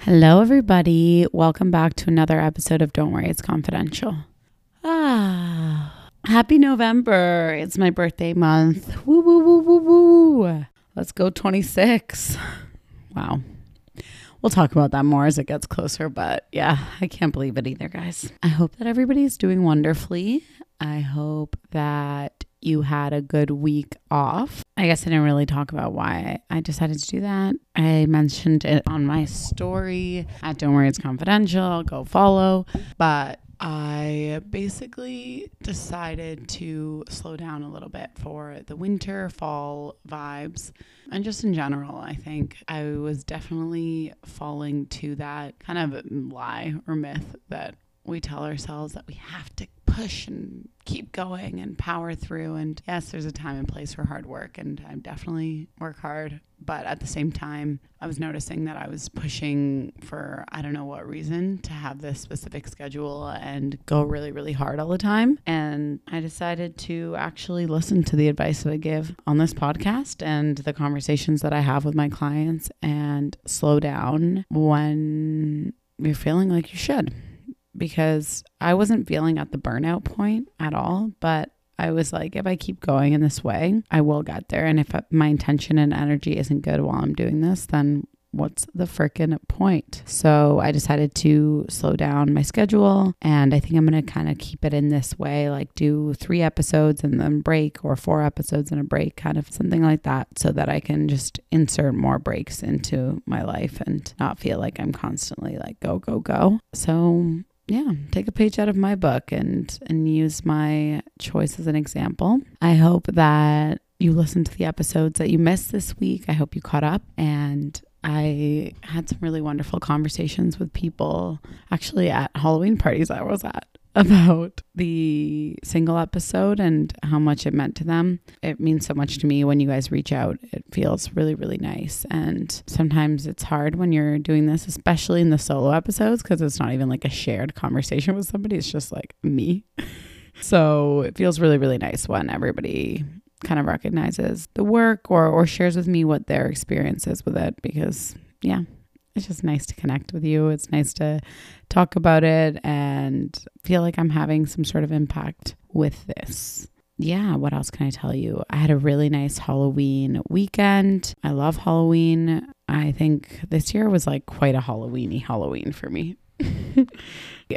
Hello, everybody. Welcome back to another episode of Don't Worry, It's Confidential. Ah, happy November. It's my birthday month. Woo, woo, woo, woo, woo. Let's go 26. Wow. We'll talk about that more as it gets closer, but yeah, I can't believe it either, guys. I hope that everybody's doing wonderfully. I hope that you had a good week off. I guess I didn't really talk about why I decided to do that. I mentioned it on my story at Don't Worry It's Confidential. Go follow. But I basically decided to slow down a little bit for the winter, fall vibes. And just in general, I think I was definitely falling to that kind of lie or myth that we tell ourselves that we have to push and keep going and power through. And yes, there's a time and place for hard work, and I definitely work hard. But at the same time, I was noticing that I was pushing for I don't know what reason to have this specific schedule and go really, really hard all the time. And I decided to actually listen to the advice that I give on this podcast and the conversations that I have with my clients and slow down when you're feeling like you should because I wasn't feeling at the burnout point at all, but I was like, if I keep going in this way, I will get there. And if my intention and energy isn't good while I'm doing this, then what's the freaking point? So I decided to slow down my schedule and I think I'm going to kind of keep it in this way like do 3 episodes and then break or 4 episodes and a break kind of something like that so that I can just insert more breaks into my life and not feel like I'm constantly like go go go. So yeah, take a page out of my book and and use my choice as an example. I hope that you listened to the episodes that you missed this week. I hope you caught up and I had some really wonderful conversations with people actually at Halloween parties I was at about the single episode and how much it meant to them. It means so much to me when you guys reach out. It feels really, really nice. And sometimes it's hard when you're doing this, especially in the solo episodes, because it's not even like a shared conversation with somebody, it's just like me. so it feels really, really nice when everybody kind of recognizes the work or, or shares with me what their experience is with it because, yeah, it's just nice to connect with you. It's nice to talk about it and feel like I'm having some sort of impact with this. Yeah, what else can I tell you? I had a really nice Halloween weekend. I love Halloween. I think this year was like quite a Halloweeny Halloween for me.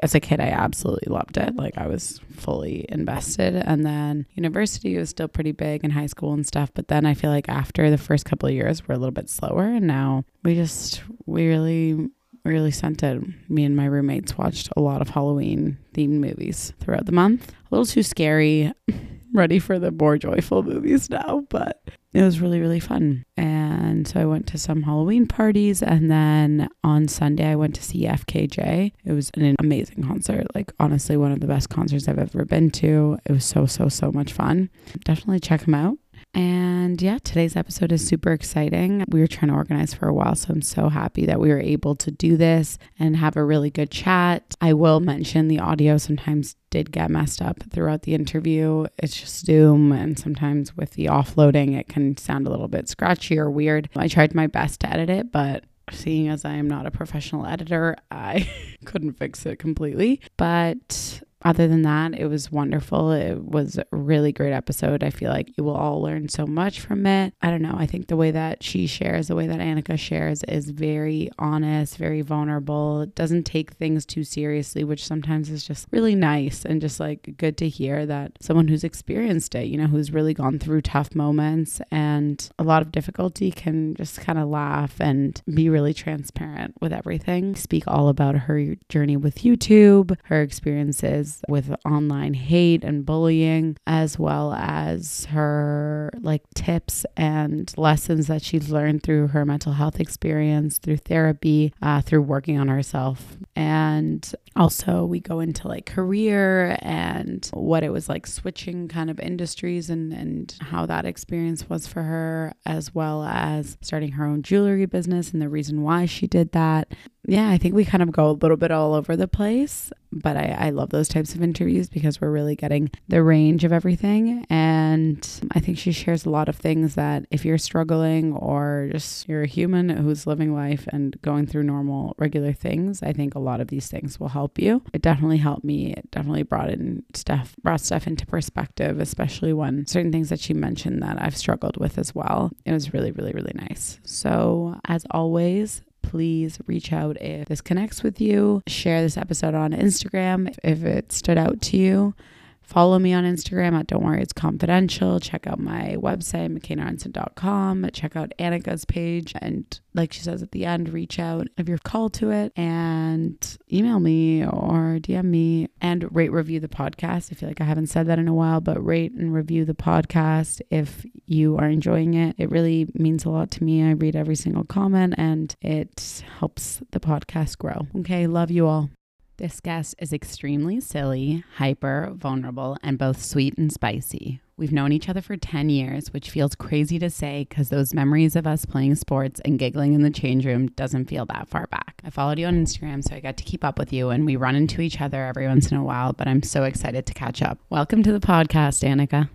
As a kid, I absolutely loved it. Like I was fully invested. And then university was still pretty big and high school and stuff. But then I feel like after the first couple of years, we're a little bit slower. And now we just, we really, really sent it. Me and my roommates watched a lot of Halloween themed movies throughout the month. A little too scary. Ready for the more joyful movies now, but it was really, really fun. And so I went to some Halloween parties. And then on Sunday, I went to see FKJ. It was an amazing concert. Like, honestly, one of the best concerts I've ever been to. It was so, so, so much fun. Definitely check them out. And yeah, today's episode is super exciting. We were trying to organize for a while, so I'm so happy that we were able to do this and have a really good chat. I will mention the audio sometimes did get messed up throughout the interview. It's just Zoom, and sometimes with the offloading, it can sound a little bit scratchy or weird. I tried my best to edit it, but seeing as I am not a professional editor, I couldn't fix it completely. But other than that, it was wonderful. It was a really great episode. I feel like you will all learn so much from it. I don't know. I think the way that she shares, the way that Annika shares is very honest, very vulnerable. It doesn't take things too seriously, which sometimes is just really nice and just like good to hear that someone who's experienced it, you know, who's really gone through tough moments and a lot of difficulty can just kind of laugh and be really transparent with everything. Speak all about her journey with YouTube, her experiences with online hate and bullying, as well as her like tips and lessons that she's learned through her mental health experience, through therapy, uh, through working on herself. And also, we go into like career and what it was like switching kind of industries and, and how that experience was for her, as well as starting her own jewelry business and the reason why she did that yeah, I think we kind of go a little bit all over the place, but I, I love those types of interviews because we're really getting the range of everything. And I think she shares a lot of things that if you're struggling or just you're a human who's living life and going through normal, regular things, I think a lot of these things will help you. It definitely helped me. It definitely brought in stuff, brought stuff into perspective, especially when certain things that she mentioned that I've struggled with as well. It was really, really, really nice. So, as always, please reach out if this connects with you. Share this episode on Instagram if it stood out to you. Follow me on Instagram at Don't Worry It's Confidential. Check out my website, McKennaArnson.com. Check out Annika's page. And like she says at the end, reach out if you're called to it and email me or DM me and rate review the podcast. I feel like I haven't said that in a while, but rate and review the podcast if you are enjoying it. It really means a lot to me. I read every single comment and it helps the podcast grow. Okay, love you all. This guest is extremely silly, hyper, vulnerable, and both sweet and spicy. We've known each other for 10 years, which feels crazy to say because those memories of us playing sports and giggling in the change room doesn't feel that far back. I followed you on Instagram, so I got to keep up with you, and we run into each other every once in a while, but I'm so excited to catch up. Welcome to the podcast, Annika.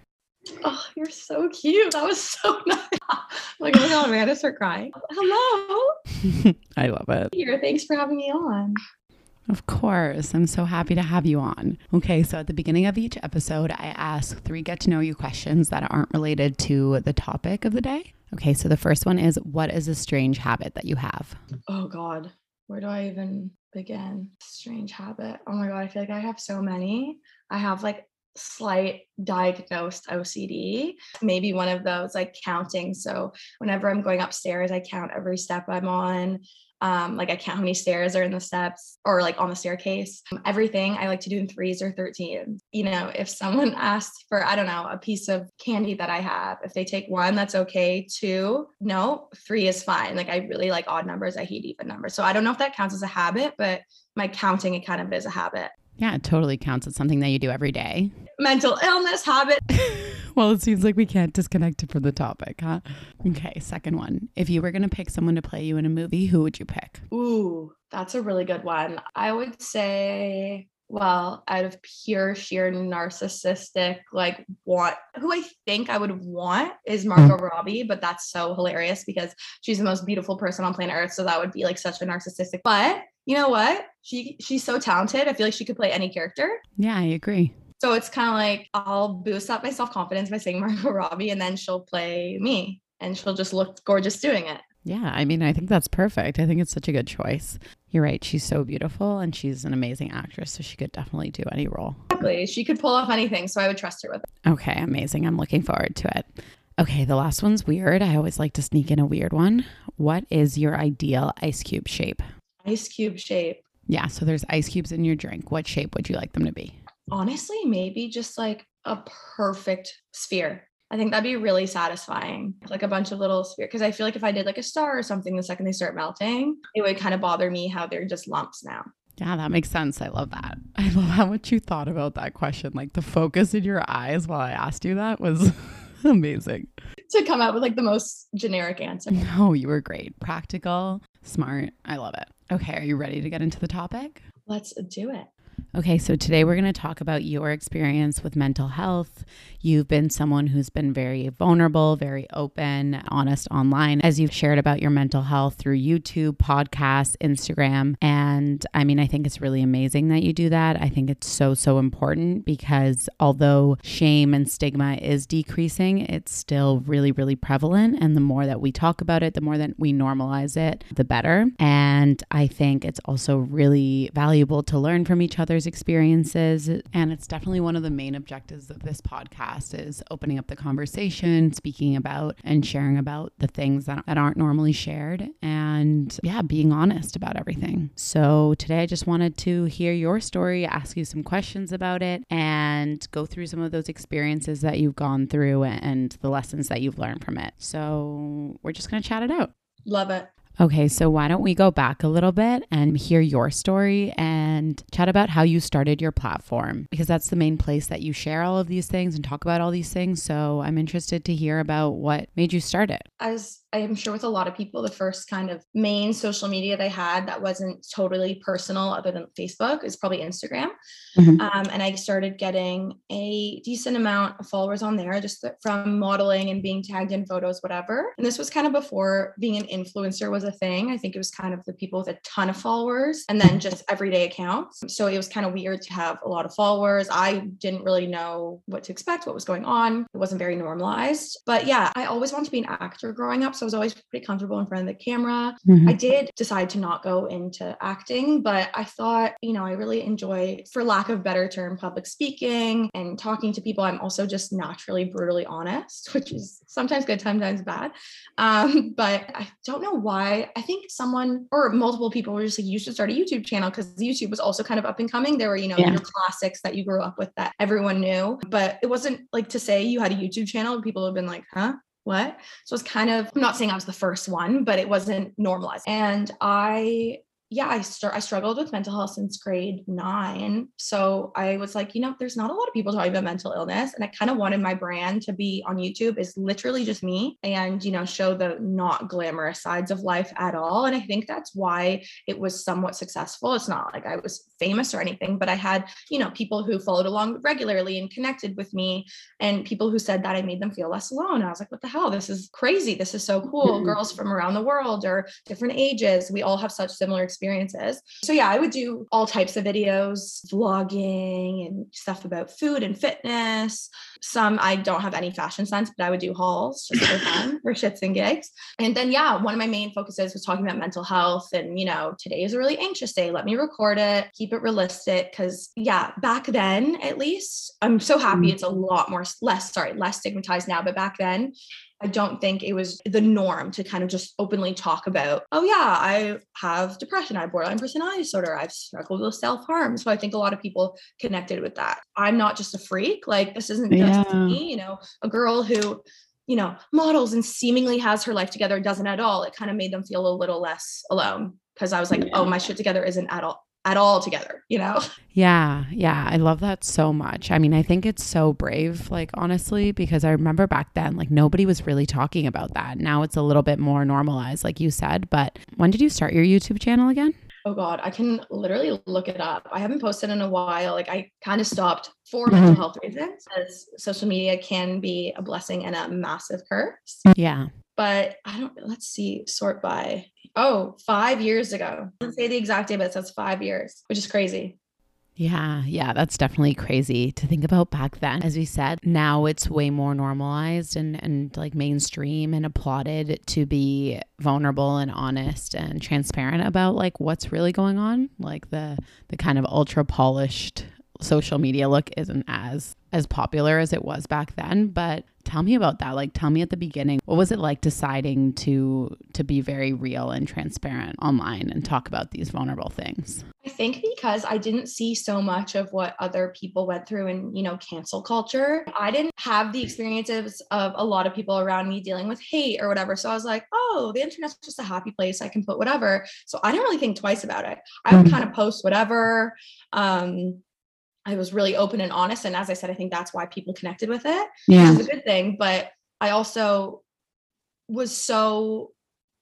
Oh, you're so cute. That was so nice. like, oh my God, Amanda start crying. Hello. I love it. Here, thanks for having me on. Of course. I'm so happy to have you on. Okay, so at the beginning of each episode, I ask three get to know you questions that aren't related to the topic of the day. Okay, so the first one is What is a strange habit that you have? Oh, God. Where do I even begin? Strange habit. Oh, my God. I feel like I have so many. I have like slight diagnosed OCD. Maybe one of those like counting. So whenever I'm going upstairs, I count every step I'm on um, like I count how many stairs are in the steps or like on the staircase. Everything I like to do in threes or 13. You know, if someone asks for, I don't know, a piece of candy that I have, if they take one, that's okay. Two, no, three is fine. Like I really like odd numbers. I hate even numbers. So I don't know if that counts as a habit, but my counting, it kind of is a habit. Yeah, it totally counts. It's something that you do every day. Mental illness habit. well, it seems like we can't disconnect it from the topic, huh? Okay, second one. If you were going to pick someone to play you in a movie, who would you pick? Ooh, that's a really good one. I would say well, out of pure sheer narcissistic, like want who I think I would want is Margot mm-hmm. Robbie, but that's so hilarious because she's the most beautiful person on planet Earth. So that would be like such a narcissistic. But you know what? She she's so talented. I feel like she could play any character. Yeah, I agree. So it's kind of like I'll boost up my self confidence by saying Margot Robbie, and then she'll play me, and she'll just look gorgeous doing it. Yeah, I mean, I think that's perfect. I think it's such a good choice. You're right. She's so beautiful and she's an amazing actress. So she could definitely do any role. Exactly. She could pull off anything. So I would trust her with it. Okay, amazing. I'm looking forward to it. Okay, the last one's weird. I always like to sneak in a weird one. What is your ideal ice cube shape? Ice cube shape. Yeah, so there's ice cubes in your drink. What shape would you like them to be? Honestly, maybe just like a perfect sphere. I think that'd be really satisfying, like a bunch of little sphere. Because I feel like if I did like a star or something, the second they start melting, it would kind of bother me how they're just lumps now. Yeah, that makes sense. I love that. I love how much you thought about that question. Like the focus in your eyes while I asked you that was amazing. To come out with like the most generic answer. No, you were great. Practical, smart. I love it. Okay, are you ready to get into the topic? Let's do it. Okay, so today we're going to talk about your experience with mental health. You've been someone who's been very vulnerable, very open, honest online as you've shared about your mental health through YouTube, podcasts, Instagram. And I mean, I think it's really amazing that you do that. I think it's so, so important because although shame and stigma is decreasing, it's still really, really prevalent. And the more that we talk about it, the more that we normalize it, the better. And I think it's also really valuable to learn from each other experiences. And it's definitely one of the main objectives of this podcast is opening up the conversation, speaking about and sharing about the things that, that aren't normally shared and yeah, being honest about everything. So today I just wanted to hear your story, ask you some questions about it and go through some of those experiences that you've gone through and the lessons that you've learned from it. So we're just going to chat it out. Love it. Okay, so why don't we go back a little bit and hear your story and chat about how you started your platform because that's the main place that you share all of these things and talk about all these things. So I'm interested to hear about what made you start it. I am sure with a lot of people, the first kind of main social media they had that wasn't totally personal other than Facebook is probably Instagram. Mm-hmm. Um, and I started getting a decent amount of followers on there just from modeling and being tagged in photos, whatever. And this was kind of before being an influencer was a thing. I think it was kind of the people with a ton of followers and then just everyday accounts. So it was kind of weird to have a lot of followers. I didn't really know what to expect, what was going on. It wasn't very normalized. But yeah, I always wanted to be an actor growing up. So I was always pretty comfortable in front of the camera. Mm-hmm. I did decide to not go into acting, but I thought, you know, I really enjoy, for lack of better term, public speaking and talking to people. I'm also just naturally brutally honest, which is sometimes good, sometimes bad. Um, but I don't know why. I think someone or multiple people were just like, you should start a YouTube channel because YouTube was also kind of up and coming. There were, you know, yeah. your classics that you grew up with that everyone knew, but it wasn't like to say you had a YouTube channel. People have been like, huh? What? So it's kind of, I'm not saying I was the first one, but it wasn't normalized. And I yeah, I start I struggled with mental health since grade nine. So I was like, you know, there's not a lot of people talking about mental illness. And I kind of wanted my brand to be on YouTube is literally just me and, you know, show the not glamorous sides of life at all. And I think that's why it was somewhat successful. It's not like I was famous or anything, but I had, you know, people who followed along regularly and connected with me and people who said that I made them feel less alone. I was like, what the hell? This is crazy. This is so cool. Girls from around the world or different ages. We all have such similar experiences experiences. So yeah, I would do all types of videos, vlogging and stuff about food and fitness. Some I don't have any fashion sense, but I would do hauls just for fun for shits and gigs. And then yeah, one of my main focuses was talking about mental health and you know, today is a really anxious day. Let me record it, keep it realistic. Cause yeah, back then at least, I'm so happy mm-hmm. it's a lot more less, sorry, less stigmatized now. But back then I don't think it was the norm to kind of just openly talk about, oh, yeah, I have depression, I have borderline personality disorder, I've struggled with self harm. So I think a lot of people connected with that. I'm not just a freak. Like, this isn't yeah. just me, you know, a girl who, you know, models and seemingly has her life together, doesn't at all. It kind of made them feel a little less alone because I was like, yeah. oh, my shit together isn't at all at all together, you know? Yeah, yeah. I love that so much. I mean, I think it's so brave, like, honestly, because I remember back then, like, nobody was really talking about that. Now it's a little bit more normalized, like you said. But when did you start your YouTube channel again? Oh God, I can literally look it up. I haven't posted in a while. Like I kind of stopped for mm-hmm. mental health reasons, as social media can be a blessing and a massive curse. Yeah. But I don't. Let's see. Sort by Oh, five years ago. I didn't say the exact date, but it says five years, which is crazy. Yeah, yeah, that's definitely crazy to think about back then. As we said, now it's way more normalized and, and like mainstream and applauded to be vulnerable and honest and transparent about like what's really going on. Like the the kind of ultra polished social media look isn't as as popular as it was back then but tell me about that. Like tell me at the beginning what was it like deciding to to be very real and transparent online and talk about these vulnerable things? I think because i didn't see so much of what other people went through in you know cancel culture. I didn't have the experiences of a lot of people around me dealing with hate or whatever. So i was like oh the internet's just a happy place. I can put whatever. So i didn't really think twice about it. I would mm-hmm. kind of post whatever um I was really open and honest. And as I said, I think that's why people connected with it. Yeah. It's a good thing. But I also was so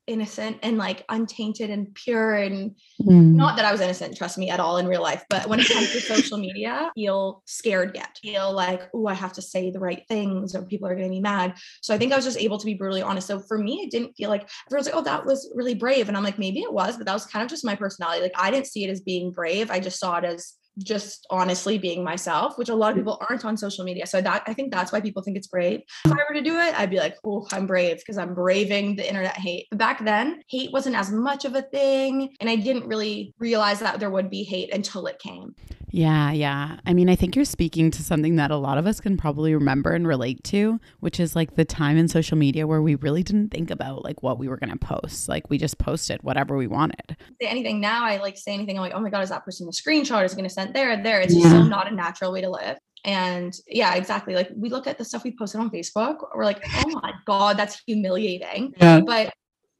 innocent and like untainted and pure and mm. not that I was innocent, trust me at all in real life. But when it comes to social media, feel scared yet. Feel like, oh, I have to say the right things or people are gonna be mad. So I think I was just able to be brutally honest. So for me, it didn't feel like everyone's like, oh, that was really brave. And I'm like, maybe it was, but that was kind of just my personality. Like I didn't see it as being brave. I just saw it as just honestly being myself, which a lot of people aren't on social media. So that I think that's why people think it's brave. If I were to do it, I'd be like, oh, I'm brave because I'm braving the internet hate. But back then, hate wasn't as much of a thing. And I didn't really realize that there would be hate until it came. Yeah, yeah. I mean, I think you're speaking to something that a lot of us can probably remember and relate to, which is like the time in social media where we really didn't think about like what we were going to post. Like we just posted whatever we wanted. Say anything now, I like say anything. I'm like, oh my God, is that person a screenshot? Is going to send there, there? It's just so not a natural way to live. And yeah, exactly. Like we look at the stuff we posted on Facebook, we're like, oh my God, that's humiliating. Yeah. But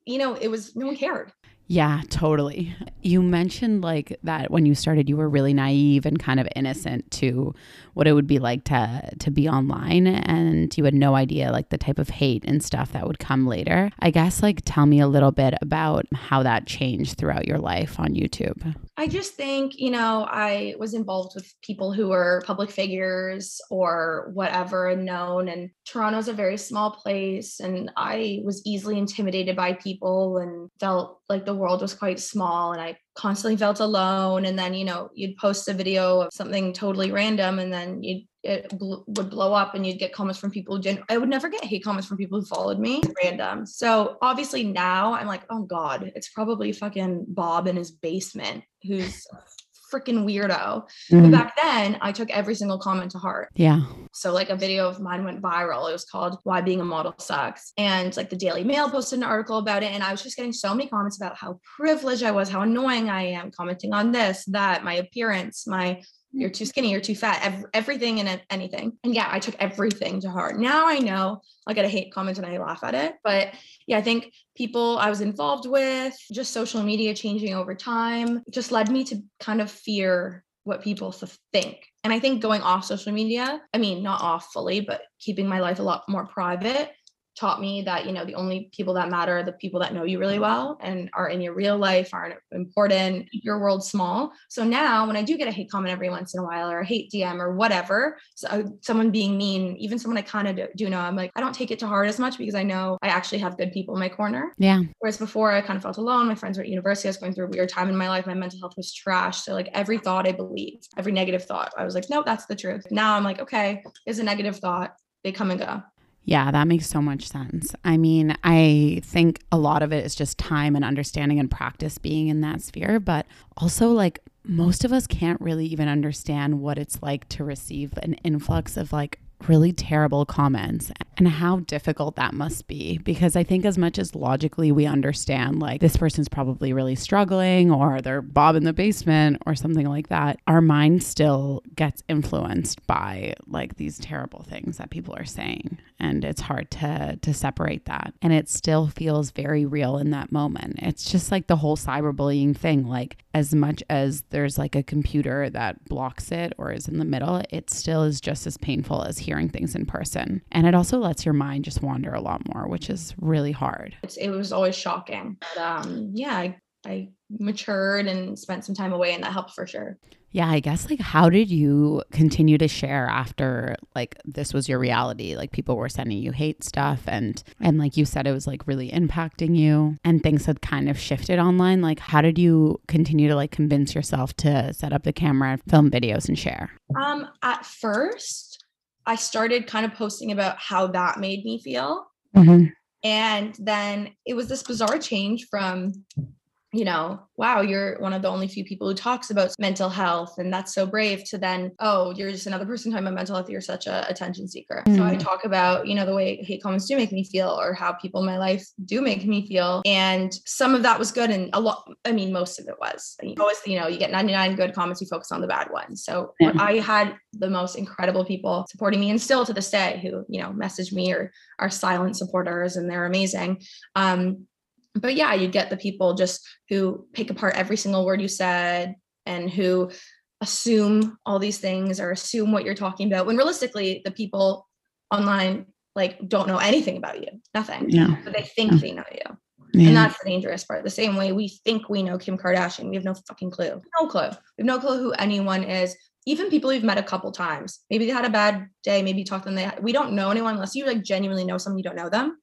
you know, it was no one cared. Yeah, totally. You mentioned like that when you started you were really naive and kind of innocent to what it would be like to to be online and you had no idea like the type of hate and stuff that would come later. I guess like tell me a little bit about how that changed throughout your life on YouTube. I just think, you know, I was involved with people who were public figures or whatever and known and Toronto's a very small place and I was easily intimidated by people and felt like the world was quite small and I constantly felt alone. And then, you know, you'd post a video of something totally random and then you'd it bl- would blow up and you'd get comments from people who didn't I would never get hate comments from people who followed me random. So obviously now I'm like, oh God, it's probably fucking Bob in his basement who's freaking weirdo. Mm-hmm. But back then, I took every single comment to heart. Yeah. So, like, a video of mine went viral. It was called Why Being a Model Sucks. And like the Daily Mail posted an article about it. And I was just getting so many comments about how privileged I was, how annoying I am, commenting on this, that, my appearance, my you're too skinny, you're too fat, ev- everything and anything. And yeah, I took everything to heart. Now I know I get a hate comment and I laugh at it. But yeah, I think people I was involved with, just social media changing over time, just led me to kind of fear what people think. And I think going off social media, I mean, not off fully, but keeping my life a lot more private taught me that you know the only people that matter are the people that know you really well and are in your real life aren't important keep your world small. So now when i do get a hate comment every once in a while or a hate dm or whatever so uh, someone being mean even someone i kind of do, do know i'm like i don't take it to heart as much because i know i actually have good people in my corner. Yeah. Whereas before i kind of felt alone my friends were at university i was going through a weird time in my life my mental health was trash. So like every thought i believed every negative thought i was like no that's the truth. Now i'm like okay is a negative thought they come and go yeah, that makes so much sense. I mean, I think a lot of it is just time and understanding and practice being in that sphere, but also like most of us can't really even understand what it's like to receive an influx of like really terrible comments and how difficult that must be. Because I think, as much as logically we understand, like this person's probably really struggling or they're Bob in the basement or something like that, our mind still gets influenced by like these terrible things that people are saying. And it's hard to, to separate that. And it still feels very real in that moment. It's just like the whole cyberbullying thing. Like, as much as there's like a computer that blocks it or is in the middle, it still is just as painful as hearing things in person. And it also lets your mind just wander a lot more, which is really hard. It's, it was always shocking. But um, yeah, I matured and spent some time away, and that helped for sure. Yeah, I guess like how did you continue to share after like this was your reality? Like people were sending you hate stuff and and like you said it was like really impacting you and things had kind of shifted online. Like how did you continue to like convince yourself to set up the camera, film videos and share? Um at first I started kind of posting about how that made me feel. Mm-hmm. And then it was this bizarre change from you know, wow, you're one of the only few people who talks about mental health and that's so brave to then, oh, you're just another person talking about mental health. You're such a attention seeker. Mm-hmm. So I mm. talk about, you know, the way hate comments do make me feel or how people in my life do make me feel. And some of that was good. And a lot, I mean, most of it was. You always, you know, you get 99 good comments, you focus on the bad ones. So yeah. I had the most incredible people supporting me and still to this day who, you know, message me or are silent supporters and they're amazing. Um, but yeah, you get the people just who pick apart every single word you said and who assume all these things or assume what you're talking about when realistically the people online like don't know anything about you nothing. Yeah but they think they know you. Yeah. and that's the dangerous part. The same way we think we know kim kardashian we have no fucking clue. No clue. We have no clue who anyone is. Even people you've met a couple times. Maybe they had a bad day maybe you talk to them they, we don't know anyone unless you like genuinely know someone you don't know them.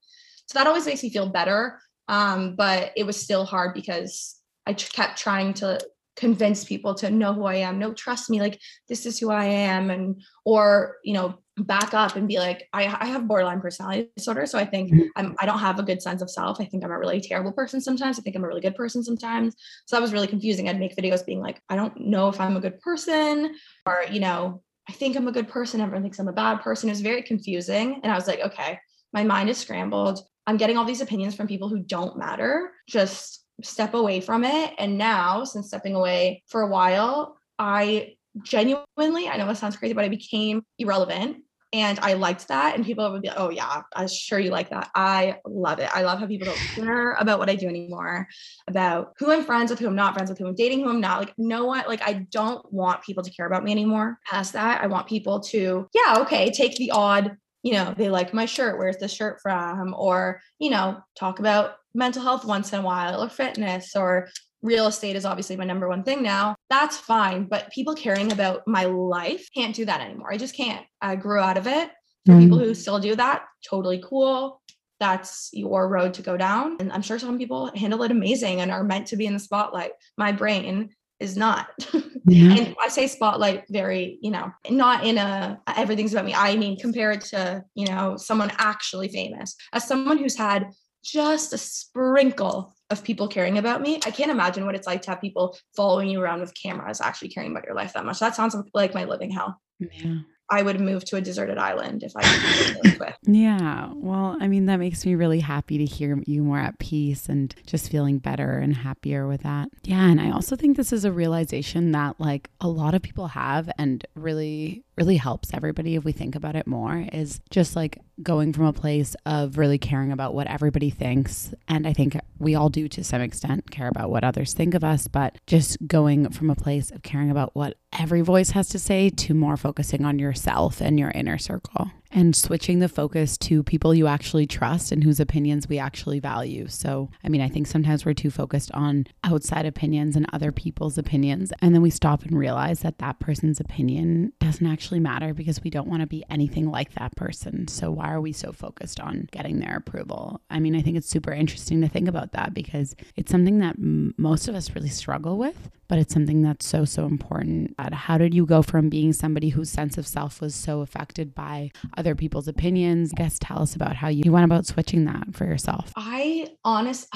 So that always makes me feel better um, but it was still hard because I kept trying to convince people to know who I am. No, trust me, like this is who I am, and or you know, back up and be like, I, I have borderline personality disorder, so I think mm-hmm. I'm I don't have a good sense of self. I think I'm a really terrible person sometimes. I think I'm a really good person sometimes. So that was really confusing. I'd make videos being like, I don't know if I'm a good person, or you know, I think I'm a good person. Everyone thinks I'm a bad person. It was very confusing, and I was like, okay, my mind is scrambled. I'm getting all these opinions from people who don't matter. Just step away from it. And now, since stepping away for a while, I genuinely, I know it sounds crazy, but I became irrelevant And I liked that. And people would be like, oh, yeah, I'm sure you like that. I love it. I love how people don't care about what I do anymore, about who I'm friends with, who I'm not friends with, who I'm dating, who I'm not. Like, no one, like, I don't want people to care about me anymore. Past that, I want people to, yeah, okay, take the odd you know, they like my shirt, where's the shirt from? Or, you know, talk about mental health once in a while or fitness or real estate is obviously my number one thing now. That's fine. But people caring about my life can't do that anymore. I just can't. I grew out of it. For mm people who still do that, totally cool. That's your road to go down. And I'm sure some people handle it amazing and are meant to be in the spotlight. My brain is not. Yeah. and I say spotlight very, you know, not in a everything's about me. I mean, compared to, you know, someone actually famous, as someone who's had just a sprinkle of people caring about me. I can't imagine what it's like to have people following you around with cameras actually caring about your life that much. That sounds like my living hell. Yeah. I would move to a deserted island if I could. yeah. Well, I mean, that makes me really happy to hear you more at peace and just feeling better and happier with that. Yeah. And I also think this is a realization that like a lot of people have and really really helps everybody if we think about it more is just like going from a place of really caring about what everybody thinks. And I think we all do to some extent care about what others think of us, but just going from a place of caring about what every voice has to say to more focusing on yourself and your inner circle and switching the focus to people you actually trust and whose opinions we actually value. So, I mean, I think sometimes we're too focused on outside opinions and other people's opinions. And then we stop and realize that that person's opinion doesn't actually matter because we don't want to be anything like that person. So, why are we so focused on getting their approval? I mean, I think it's super interesting to think about that because it's something that m- most of us really struggle with but it's something that's so, so important. How did you go from being somebody whose sense of self was so affected by other people's opinions? I guess tell us about how you went about switching that for yourself. I honest,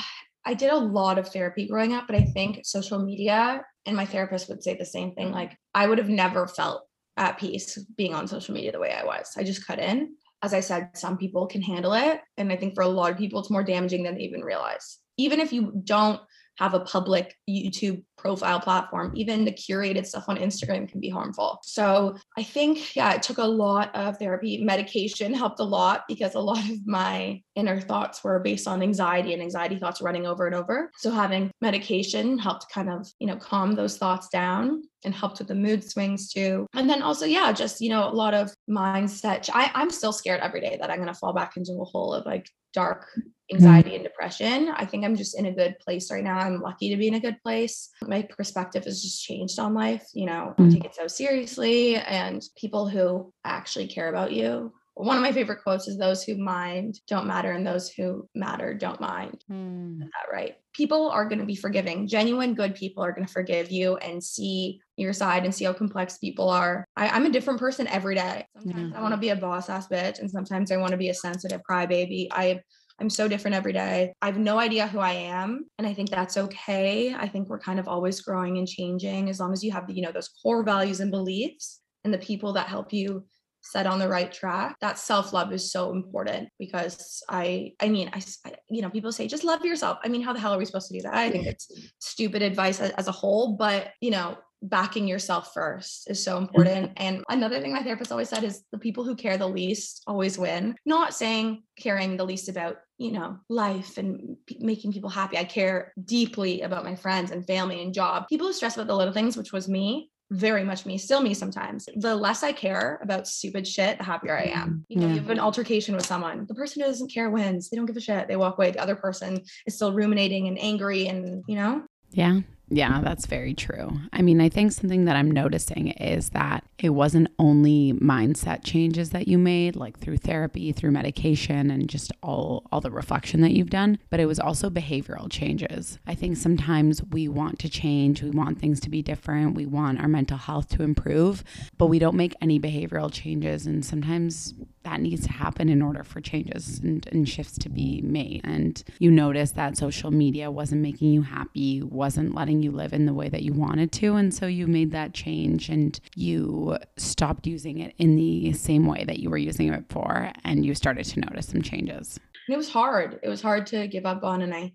I did a lot of therapy growing up, but I think social media and my therapist would say the same thing. Like I would have never felt at peace being on social media the way I was. I just cut in. As I said, some people can handle it. And I think for a lot of people, it's more damaging than they even realize. Even if you don't have a public YouTube profile platform. Even the curated stuff on Instagram can be harmful. So I think, yeah, it took a lot of therapy. Medication helped a lot because a lot of my inner thoughts were based on anxiety and anxiety thoughts running over and over. So having medication helped kind of, you know, calm those thoughts down and helped with the mood swings too. And then also, yeah, just, you know, a lot of mindset. I, I'm still scared every day that I'm going to fall back into a hole of like dark Mm-hmm. anxiety and depression. I think I'm just in a good place right now. I'm lucky to be in a good place. My perspective has just changed on life. You know, mm-hmm. take it so seriously and people who actually care about you. One of my favorite quotes is those who mind don't matter and those who matter don't mind. Mm. that right? People are going to be forgiving. Genuine good people are going to forgive you and see your side and see how complex people are. I, am a different person every day. Sometimes I want to be a boss ass bitch and sometimes I want to be a sensitive crybaby. I I'm so different every day. I have no idea who I am. And I think that's okay. I think we're kind of always growing and changing as long as you have, you know, those core values and beliefs and the people that help you set on the right track that self-love is so important because i i mean I, you know people say just love yourself i mean how the hell are we supposed to do that i think it's stupid advice as a whole but you know backing yourself first is so important. And another thing my therapist always said is the people who care the least always win. Not saying caring the least about, you know, life and p- making people happy. I care deeply about my friends and family and job. People who stress about the little things, which was me, very much me, still me sometimes. The less I care about stupid shit, the happier I am. Mm-hmm. You know, yeah. you have an altercation with someone, the person who doesn't care wins. They don't give a shit. They walk away. The other person is still ruminating and angry and, you know? Yeah. Yeah, that's very true. I mean, I think something that I'm noticing is that it wasn't only mindset changes that you made like through therapy, through medication and just all all the reflection that you've done, but it was also behavioral changes. I think sometimes we want to change, we want things to be different, we want our mental health to improve, but we don't make any behavioral changes and sometimes that needs to happen in order for changes and, and, shifts to be made. And you notice that social media wasn't making you happy, wasn't letting you live in the way that you wanted to. And so you made that change and you stopped using it in the same way that you were using it before. And you started to notice some changes. And it was hard. It was hard to give up on. And I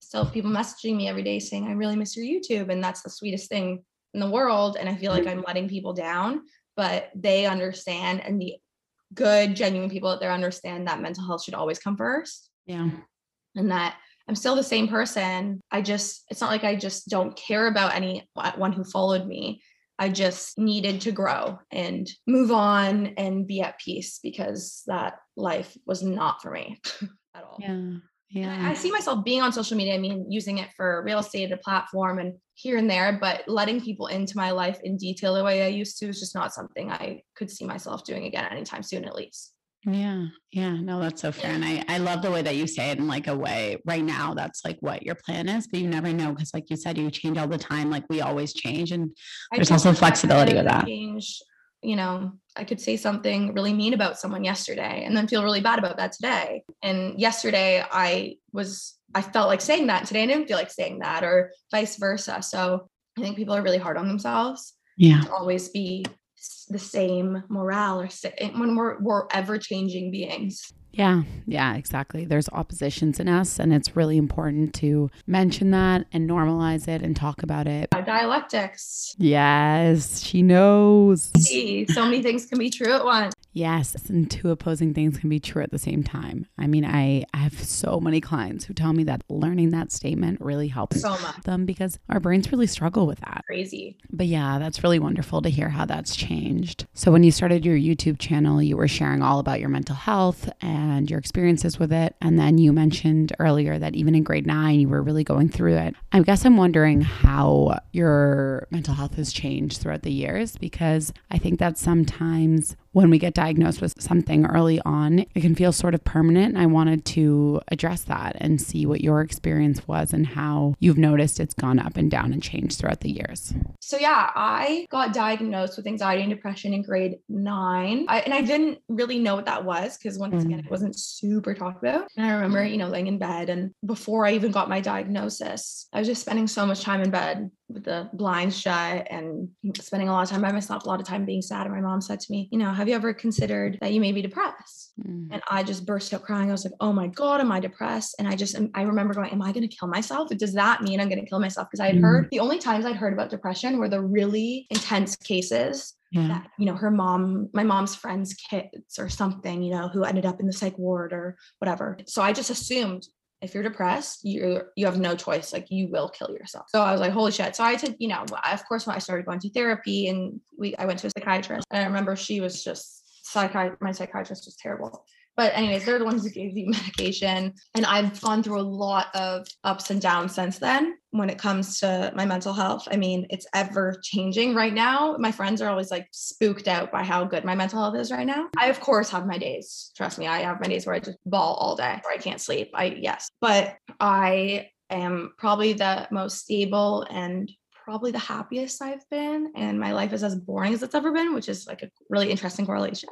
still have people messaging me every day saying, I really miss your YouTube. And that's the sweetest thing in the world. And I feel like mm-hmm. I'm letting people down, but they understand and the good, genuine people out there understand that mental health should always come first. Yeah. And that I'm still the same person. I just, it's not like I just don't care about anyone uh, who followed me. I just needed to grow and move on and be at peace because that life was not for me at all. Yeah. Yeah. I, I see myself being on social media. I mean, using it for real estate, a platform, and here and there, but letting people into my life in detail the way I used to is just not something I could see myself doing again anytime soon, at least. Yeah. Yeah. No, that's so fair. And I, I love the way that you say it in like a way right now, that's like what your plan is, but you never know. Cause like you said, you change all the time. Like we always change. And there's also flexibility with that. Change, you know, I could say something really mean about someone yesterday and then feel really bad about that today. And yesterday I was, I felt like saying that. Today I didn't feel like saying that or vice versa. So I think people are really hard on themselves. Yeah. To always be the same morale or eh, when we're, we're ever changing beings. Yeah, yeah, exactly. There's oppositions in us, and it's really important to mention that and normalize it and talk about it. Dialectics. Yes, she knows. See, So many things can be true at once. Yes, and two opposing things can be true at the same time. I mean, I, I have so many clients who tell me that learning that statement really helps so them because our brains really struggle with that. Crazy. But yeah, that's really wonderful to hear how that's changed. So when you started your YouTube channel, you were sharing all about your mental health and your experiences with it. And then you mentioned earlier that even in grade nine, you were really going through it. I guess I'm wondering how your mental health has changed throughout the years because I think that sometimes when we get diagnosed with something early on, it can feel sort of permanent. I wanted to address that and see what your experience was and how you've noticed it's gone up and down and changed throughout the years. So, yeah, I got diagnosed with anxiety and depression in grade nine. I, and I didn't really know what that was because, once mm. again, it wasn't super talked about. And I remember, you know, laying in bed and before I even got my diagnosis, I was just spending so much time in bed with the blinds shut and spending a lot of time by myself, a lot of time being sad. And my mom said to me, You know, have you ever considered that you may be depressed? Mm. And I just burst out crying. I was like, Oh my God, am I depressed? And I just, I remember going, Am I going to kill myself? Does that mean I'm going to kill myself? Because I had mm. heard the only times I'd heard about depression were the really intense cases yeah. that you know her mom my mom's friends kids or something you know who ended up in the psych ward or whatever so i just assumed if you're depressed, you you have no choice. Like you will kill yourself. So I was like, holy shit. So I had you know, of course, when I started going to therapy and we, I went to a psychiatrist. And I remember she was just psychi- my psychiatrist was terrible. But anyways, they're the ones who gave the medication. And I've gone through a lot of ups and downs since then when it comes to my mental health. I mean, it's ever changing right now. My friends are always like spooked out by how good my mental health is right now. I of course have my days. Trust me, I have my days where I just bawl all day or I can't sleep. I yes. But I am probably the most stable and probably the happiest I've been, and my life is as boring as it's ever been, which is like a really interesting correlation.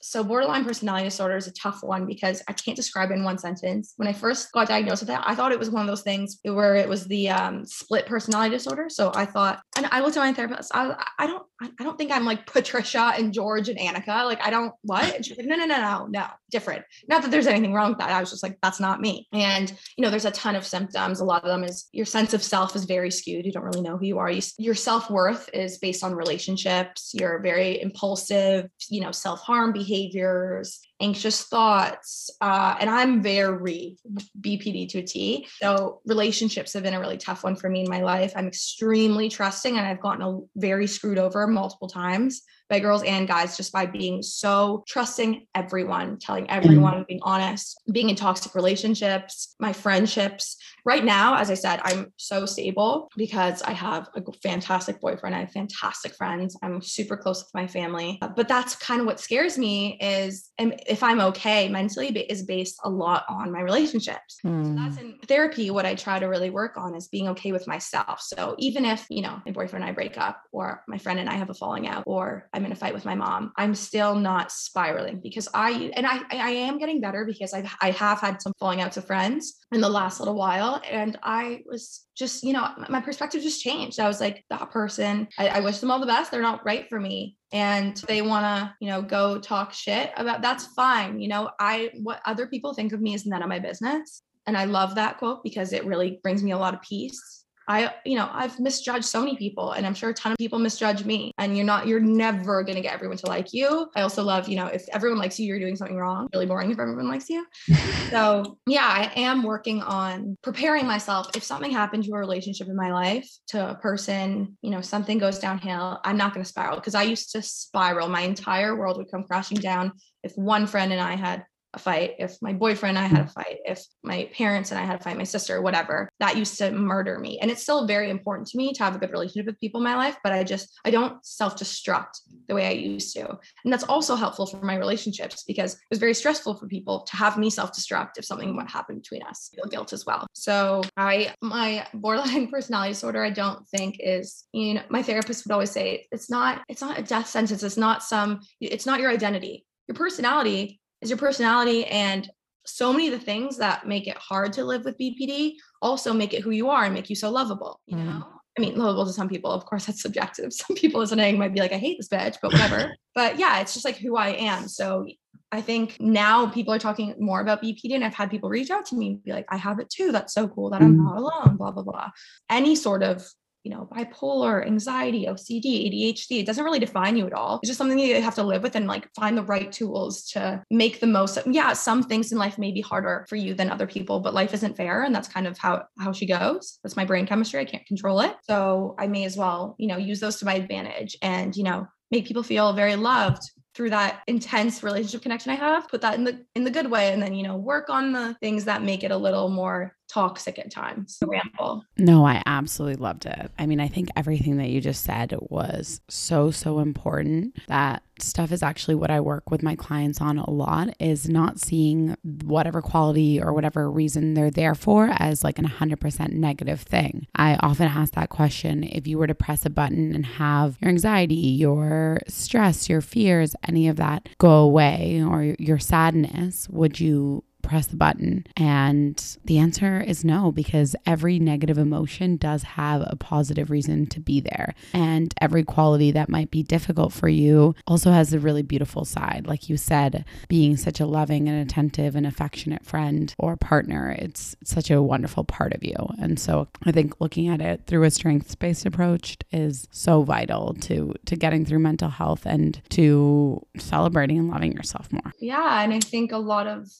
So, borderline personality disorder is a tough one because I can't describe it in one sentence. When I first got diagnosed with that, I thought it was one of those things where it was the um, split personality disorder. So I thought, and I looked at my therapist. I, I don't, I don't think I'm like Patricia and George and Annika. Like I don't what? And she's like, no, no, no, no, no, different. Not that there's anything wrong with that. I was just like, that's not me. And you know, there's a ton of symptoms. A lot of them is your sense of self is very skewed. You don't really know know who you are. You, your self worth is based on relationships. You're very impulsive, you know, self harm behaviors, anxious thoughts. Uh, and I'm very BPD to T. So relationships have been a really tough one for me in my life. I'm extremely trusting and I've gotten a, very screwed over multiple times by girls and guys just by being so trusting everyone, telling everyone, mm. being honest, being in toxic relationships, my friendships. Right now, as I said, I'm so stable because I have a fantastic boyfriend. I have fantastic friends. I'm super close with my family. But that's kind of what scares me is if I'm okay mentally is based a lot on my relationships. Mm. So that's in therapy. What I try to really work on is being okay with myself. So even if, you know, my boyfriend and I break up or my friend and I have a falling out or I'm I'm in a fight with my mom, I'm still not spiraling because I and I I am getting better because I've I have had some falling outs of friends in the last little while. And I was just, you know, my perspective just changed. I was like, that person, I, I wish them all the best. They're not right for me. And they want to, you know, go talk shit about that's fine. You know, I what other people think of me is none of my business. And I love that quote because it really brings me a lot of peace I, you know, I've misjudged so many people and I'm sure a ton of people misjudge me. And you're not, you're never going to get everyone to like you. I also love, you know, if everyone likes you, you're doing something wrong. Really boring if everyone likes you. so yeah, I am working on preparing myself. If something happened to a relationship in my life, to a person, you know, something goes downhill, I'm not going to spiral because I used to spiral. My entire world would come crashing down if one friend and I had a fight, if my boyfriend and I had a fight, if my parents and I had a fight, my sister, whatever, that used to murder me. And it's still very important to me to have a good relationship with people in my life, but I just, I don't self destruct the way I used to. And that's also helpful for my relationships because it was very stressful for people to have me self destruct if something would happen between us. Feel guilt as well. So I, my borderline personality disorder, I don't think is, you know, my therapist would always say it's not, it's not a death sentence. It's not some, it's not your identity. Your personality is your personality and so many of the things that make it hard to live with BPD also make it who you are and make you so lovable, you mm. know? I mean, lovable to some people, of course, that's subjective. Some people listening might be like, I hate this bitch, but whatever. but yeah, it's just like who I am. So I think now people are talking more about BPD, and I've had people reach out to me and be like, I have it too. That's so cool that I'm mm. not alone, blah, blah, blah. Any sort of you know, bipolar, anxiety, OCD, ADHD. It doesn't really define you at all. It's just something you have to live with and like find the right tools to make the most of. Yeah, some things in life may be harder for you than other people, but life isn't fair. And that's kind of how how she goes. That's my brain chemistry. I can't control it. So I may as well, you know, use those to my advantage and, you know, make people feel very loved through that intense relationship connection I have, put that in the in the good way and then, you know, work on the things that make it a little more toxic at times. Ramble. No, I absolutely loved it. I mean, I think everything that you just said was so, so important. That stuff is actually what I work with my clients on a lot is not seeing whatever quality or whatever reason they're there for as like an 100% negative thing. I often ask that question if you were to press a button and have your anxiety, your stress, your fears, any of that go away or your sadness, would you press the button? And the answer is no, because every negative emotion does have a positive reason to be there. And every quality that might be difficult for you also has a really beautiful side. Like you said, being such a loving and attentive and affectionate friend or partner, it's such a wonderful part of you. And so I think looking at it through a strengths based approach is so vital to to getting through mental health and to celebrating and loving yourself more. Yeah. And I think a lot of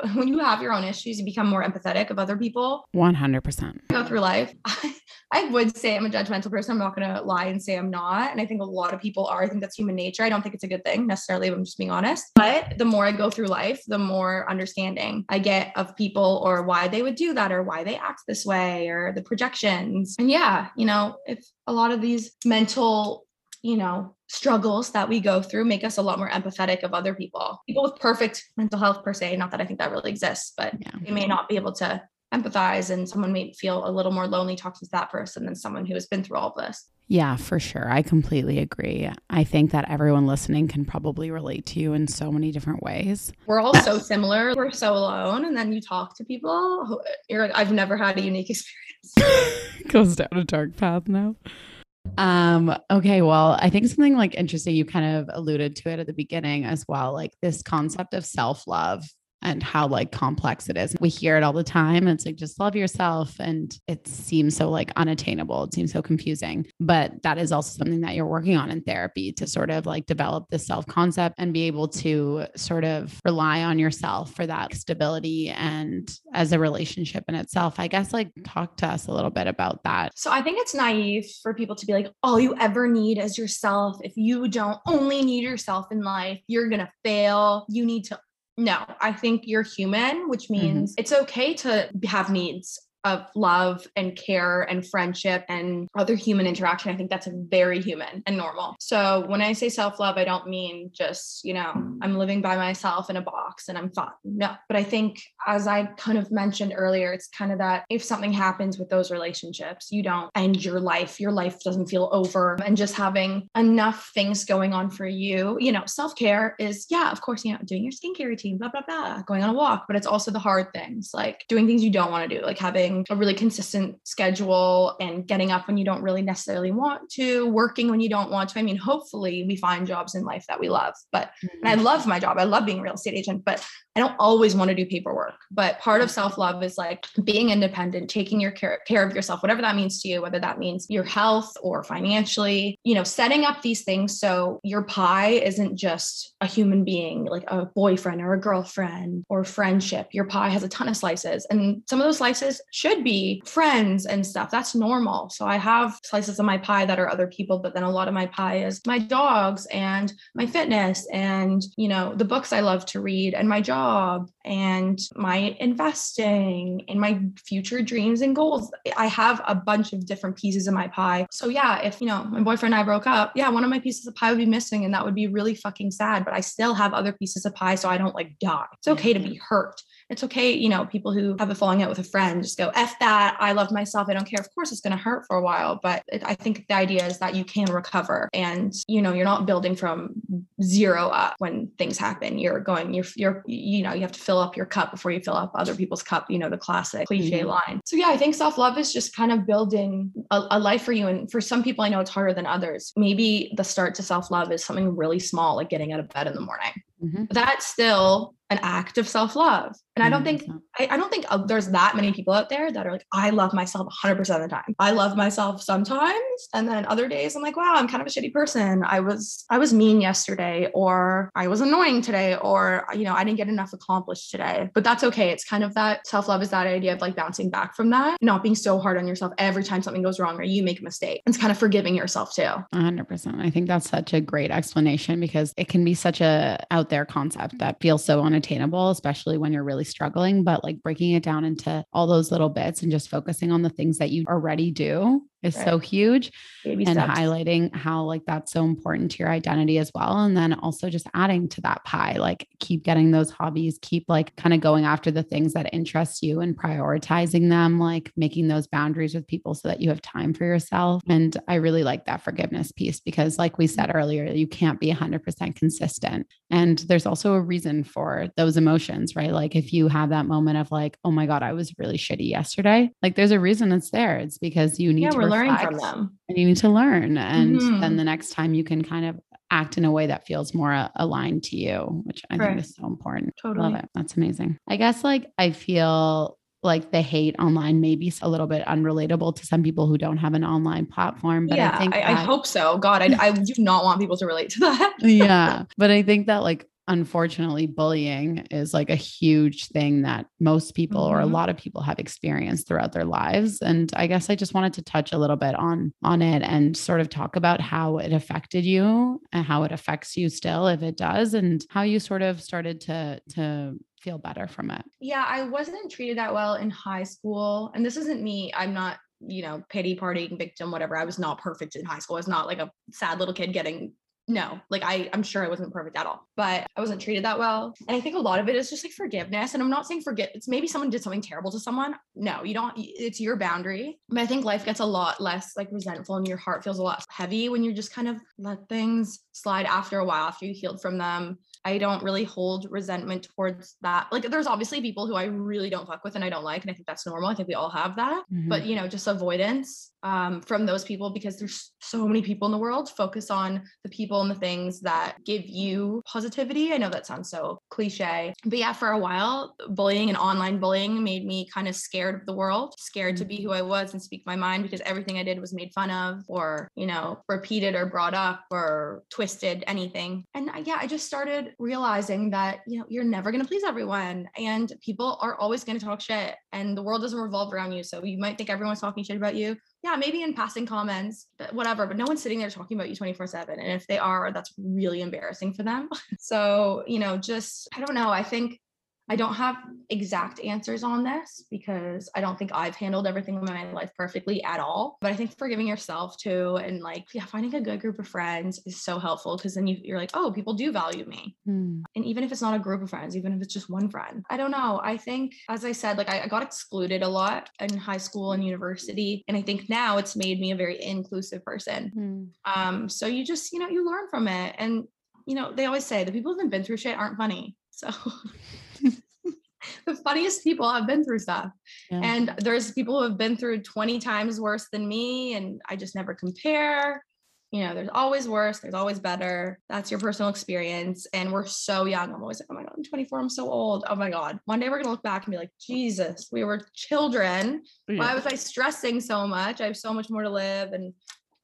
when you have your own issues, you become more empathetic of other people. 100%. Go through life. I, I would say I'm a judgmental person. I'm not going to lie and say I'm not. And I think a lot of people are. I think that's human nature. I don't think it's a good thing necessarily, if I'm just being honest. But the more I go through life, the more understanding I get of people or why they would do that or why they act this way or the projections. And yeah, you know, if a lot of these mental you know, struggles that we go through make us a lot more empathetic of other people. People with perfect mental health per se, not that I think that really exists, but yeah. they may not be able to empathize and someone may feel a little more lonely talking to that person than someone who has been through all of this. Yeah, for sure. I completely agree. I think that everyone listening can probably relate to you in so many different ways. We're all so similar. We're so alone. And then you talk to people who you're like, I've never had a unique experience. Goes down a dark path now. Um, okay, well, I think something like interesting, you kind of alluded to it at the beginning as well, like this concept of self-love and how like complex it is. We hear it all the time. It's like just love yourself and it seems so like unattainable. It seems so confusing. But that is also something that you're working on in therapy to sort of like develop this self-concept and be able to sort of rely on yourself for that stability and as a relationship in itself. I guess like talk to us a little bit about that. So I think it's naive for people to be like all you ever need is yourself. If you don't only need yourself in life, you're going to fail. You need to no, I think you're human, which mm-hmm. means mm-hmm. it's okay to have needs of love and care and friendship and other human interaction. I think that's very human and normal. So when I say self love, I don't mean just, you know, I'm living by myself in a box and I'm fine. No, but I think as I kind of mentioned earlier, it's kind of that if something happens with those relationships, you don't end your life, your life doesn't feel over and just having enough things going on for you. You know, self care is, yeah, of course, you know, doing your skincare routine, blah, blah, blah, going on a walk, but it's also the hard things like doing things you don't want to do, like having having a really consistent schedule and getting up when you don't really necessarily want to, working when you don't want to. I mean, hopefully we find jobs in life that we love. But and I Mm-hmm. love my job. I love being a real estate agent, but I don't always want to do paperwork. But part of self-love is like being independent, taking your care, care of yourself, whatever that means to you, whether that means your health or financially, you know, setting up these things so your pie isn't just a human being, like a boyfriend or a girlfriend or friendship. Your pie has a ton of slices. And some of those slices should be friends and stuff. That's normal. So I have slices of my pie that are other people, but then a lot of my pie is my dogs and my fitness and, you know, the books I love to read and my job and my investing and my future dreams and goals. I have a bunch of different pieces of my pie. So yeah, if, you know, my boyfriend and I broke up, yeah, one of my pieces of pie would be missing and that would be really fucking sad, but I still have other pieces of pie so I don't like die. It's okay to be hurt. It's okay, you know, people who have a falling out with a friend just go, F that. I love myself. I don't care. Of course, it's going to hurt for a while, but it, I think the idea is that you can recover and, you know, you're not building from zero up when things happen. You're going, you're, you're, you know, you have to fill up your cup before you fill up other people's cup, you know, the classic cliche Mhm. line. So, yeah, I think self love is just kind of building a, a life for you. And for some people, I know it's harder than others. Maybe the start to self love is something really small, like getting out of bed in the morning Mhm. that's still an act of self-love. And i don't think I, I don't think uh, there's that many people out there that are like i love myself 100% of the time. I love myself sometimes and then other days i'm like wow i'm kind of a shitty person. I was i was mean yesterday or i was annoying today or you know i didn't get enough accomplished today. But that's okay. It's kind of that self-love is that idea of like bouncing back from that not being so hard on yourself every time something goes wrong or you make a mistake. It's kind of forgiving yourself too. 100%. I think that's such a great explanation because it can be such a out there concept that feels so unattainable, especially when you're really struggling, but like breaking it down into all those little bits and just focusing on the things that you already do is so huge baby and steps. highlighting how like that's so important to your identity as well and then also just adding to that pie like keep getting those hobbies keep like kind of going after the things that interest you and prioritizing them like making those boundaries with people so that you have time for yourself and i really like that forgiveness piece because like we said earlier you can't be 100% consistent and there's also a reason for those emotions right? Like if you have that moment of like oh my god i was really shitty yesterday like there's a reason it's there. It's because you need yeah to learning from them and you need to learn and then Mhm. the next time you can kind of act in a way that feels more uh, aligned to you which i Right. think is so important Totally. love it that's amazing i guess like i feel like the hate online may be a little bit unrelatable to some people who don't have an online platform but yeah, i think I, I hope so. God, I, I do not want people to relate to that. yeah but i think that like unfortunately bullying is like a huge thing that most people or a Mhm. lot of people have experienced throughout their lives and i guess i just wanted to touch a little bit on on it and sort of talk about how it affected you and how it affects you still if it does and how you sort of started to to feel better from it Yeah, I wasn't treated that well in high school. And this isn't me. I'm not, you know, pity partying victim, whatever. I was not perfect in high school. I was not like a sad little kid getting no, like I, I'm sure I wasn't perfect at all, but I wasn't treated that well. And I think a lot of it is just like forgiveness. And I'm not saying forget, it's maybe someone did something terrible to someone. No, you don't, it's your boundary. But I think life gets a lot less like resentful and your heart feels a lot heavy when you just kind of let things slide after a while, after you healed from them. I don't really hold resentment towards that. Like there's obviously people who I really don't fuck with and I don't like. And I think that's normal. I think we all have that. Mm-hmm. But you know, just avoidance um, from those people because there's so many people in the world. Focus on the people and the things that give you positivity. I know that sounds so cliche. But yeah, for a while, bullying and online bullying made me kind of scared of the world, scared to mm. be who I was and speak my mind because everything I did was made fun of or, you know, repeated or brought up or twisted anything. And I- yeah, I just started realizing that, you know, you're never going to please everyone and people are always going to talk shit and the world doesn't revolve around you. So you might think everyone's talking shit about you. Yeah, maybe in passing comments, but whatever, but no one's sitting there talking about you 24 7. And if they are, that's really embarrassing for them. so, you know, just, I don't know. I think I don't have exact answers on this because I don't think I've handled everything in my life perfectly at all. But I think forgiving yourself too and like, yeah, finding a good group of friends is so helpful because then you, you're like, oh, people do value me. Hmm. And even if it's not a group of friends, even if it's just one friend, I don't know. I think, as I said, like I, I got excluded a lot in high school and university. And I think now it's made me a very inclusive person. Hmm. Um, so you just, you know, you learn from it. And, you know, they always say the people who've been through shit aren't funny. So the funniest people have been through stuff. Yeah. And there's people who have been through 20 times worse than me, and I just never compare. You know, there's always worse, there's always better. That's your personal experience. And we're so young. I'm always like, oh my God, I'm 24, I'm so old. Oh my God. One day we're going to look back and be like, Jesus, we were children. Why was I stressing so much? I have so much more to live. And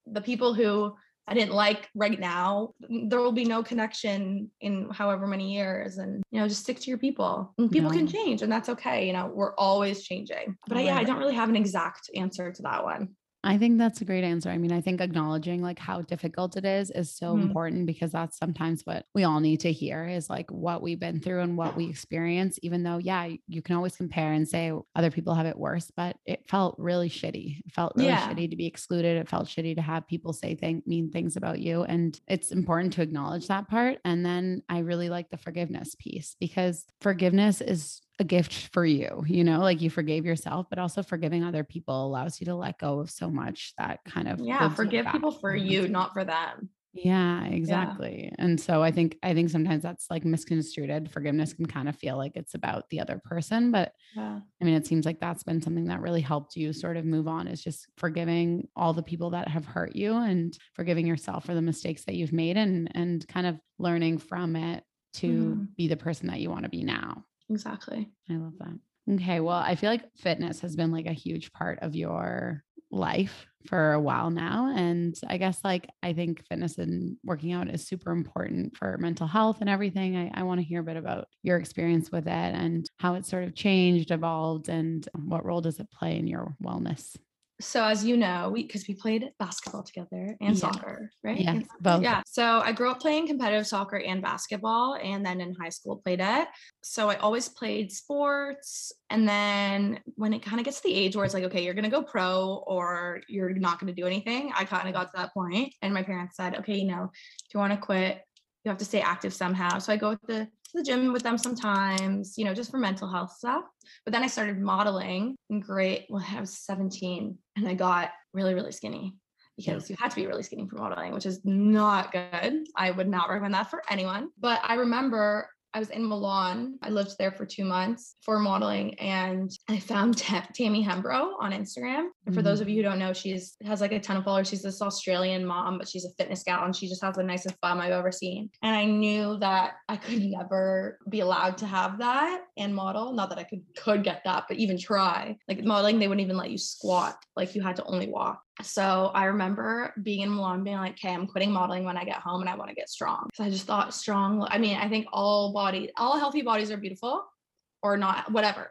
the people who I didn't like right now, there will be no connection in however many years. And, you know, just stick to your people. And people can change and that's okay. You know, we're always changing. But I, yeah, I don't really have an exact answer to that one. I think that's a great answer. I mean, I think acknowledging like how difficult it is is so Mhm. important because that's sometimes what we all need to hear is like what we've been through and what we experience. Even though, yeah, you can always compare and say other people have it worse, but it felt really shitty. It felt really Yeah. shitty to be excluded. It felt shitty to have people say thing, mean things about you. And it's important to acknowledge that part. And then I really like the forgiveness piece because forgiveness is a gift for you, you know, like you forgave yourself, but also forgiving other people allows you to let go of so much that kind of Yeah. Forgive people for you, not for them. Yeah, exactly. And so I think I think sometimes that's like misconstrued. Forgiveness can kind of feel like it's about the other person, but Yeah. I mean, it seems like that's been something that really helped you sort of move on is just forgiving all the people that have hurt you and forgiving yourself for the mistakes that you've made and and kind of learning from it to Mhm. be the person that you want to be now. Exactly. I love that. Okay. Well, I feel like fitness has been like a huge part of your life for a while now. And I guess like I think fitness and working out is super important for mental health and everything. I, I want to hear a bit about your experience with it and how it sort of changed, evolved, and what role does it play in your wellness? So as you know, we because we played basketball together and Yeah. soccer, right? Yeah, soccer? both. Yeah. So I grew up playing competitive soccer and basketball, and then in high school played it. So I always played sports. And then when it kind of gets to the age where it's like, okay, you're gonna go pro or you're not gonna do anything, I kind of got to that point, and my parents said, okay, you know, if you want to quit, you have to stay active somehow. So I go with the to the gym with them sometimes, you know, just for mental health stuff. But then I started modeling in grade, well, I was 17 and I got really, really skinny because you had to be really skinny for modeling, which is not good. I would not recommend that for anyone. But I remember I was in Milan. I lived there for two months for modeling, and I found Ta- Tammy Hembrow on Instagram. And for those of you mm. who don't know, she's has like a ton of followers. She's this Australian mom, but she's a fitness gal, and she just has the nicest bum I've ever seen. And I knew that I could never be allowed to have that and model. Not that I could could get that, but even try. Like modeling, they wouldn't even let you squat. Like you had to only walk. So I remember being in Milan, being like, "Okay, I'm quitting modeling when I get home, and I want to get strong." So I just thought strong. I mean, I think all body, all healthy bodies are beautiful, or not, whatever.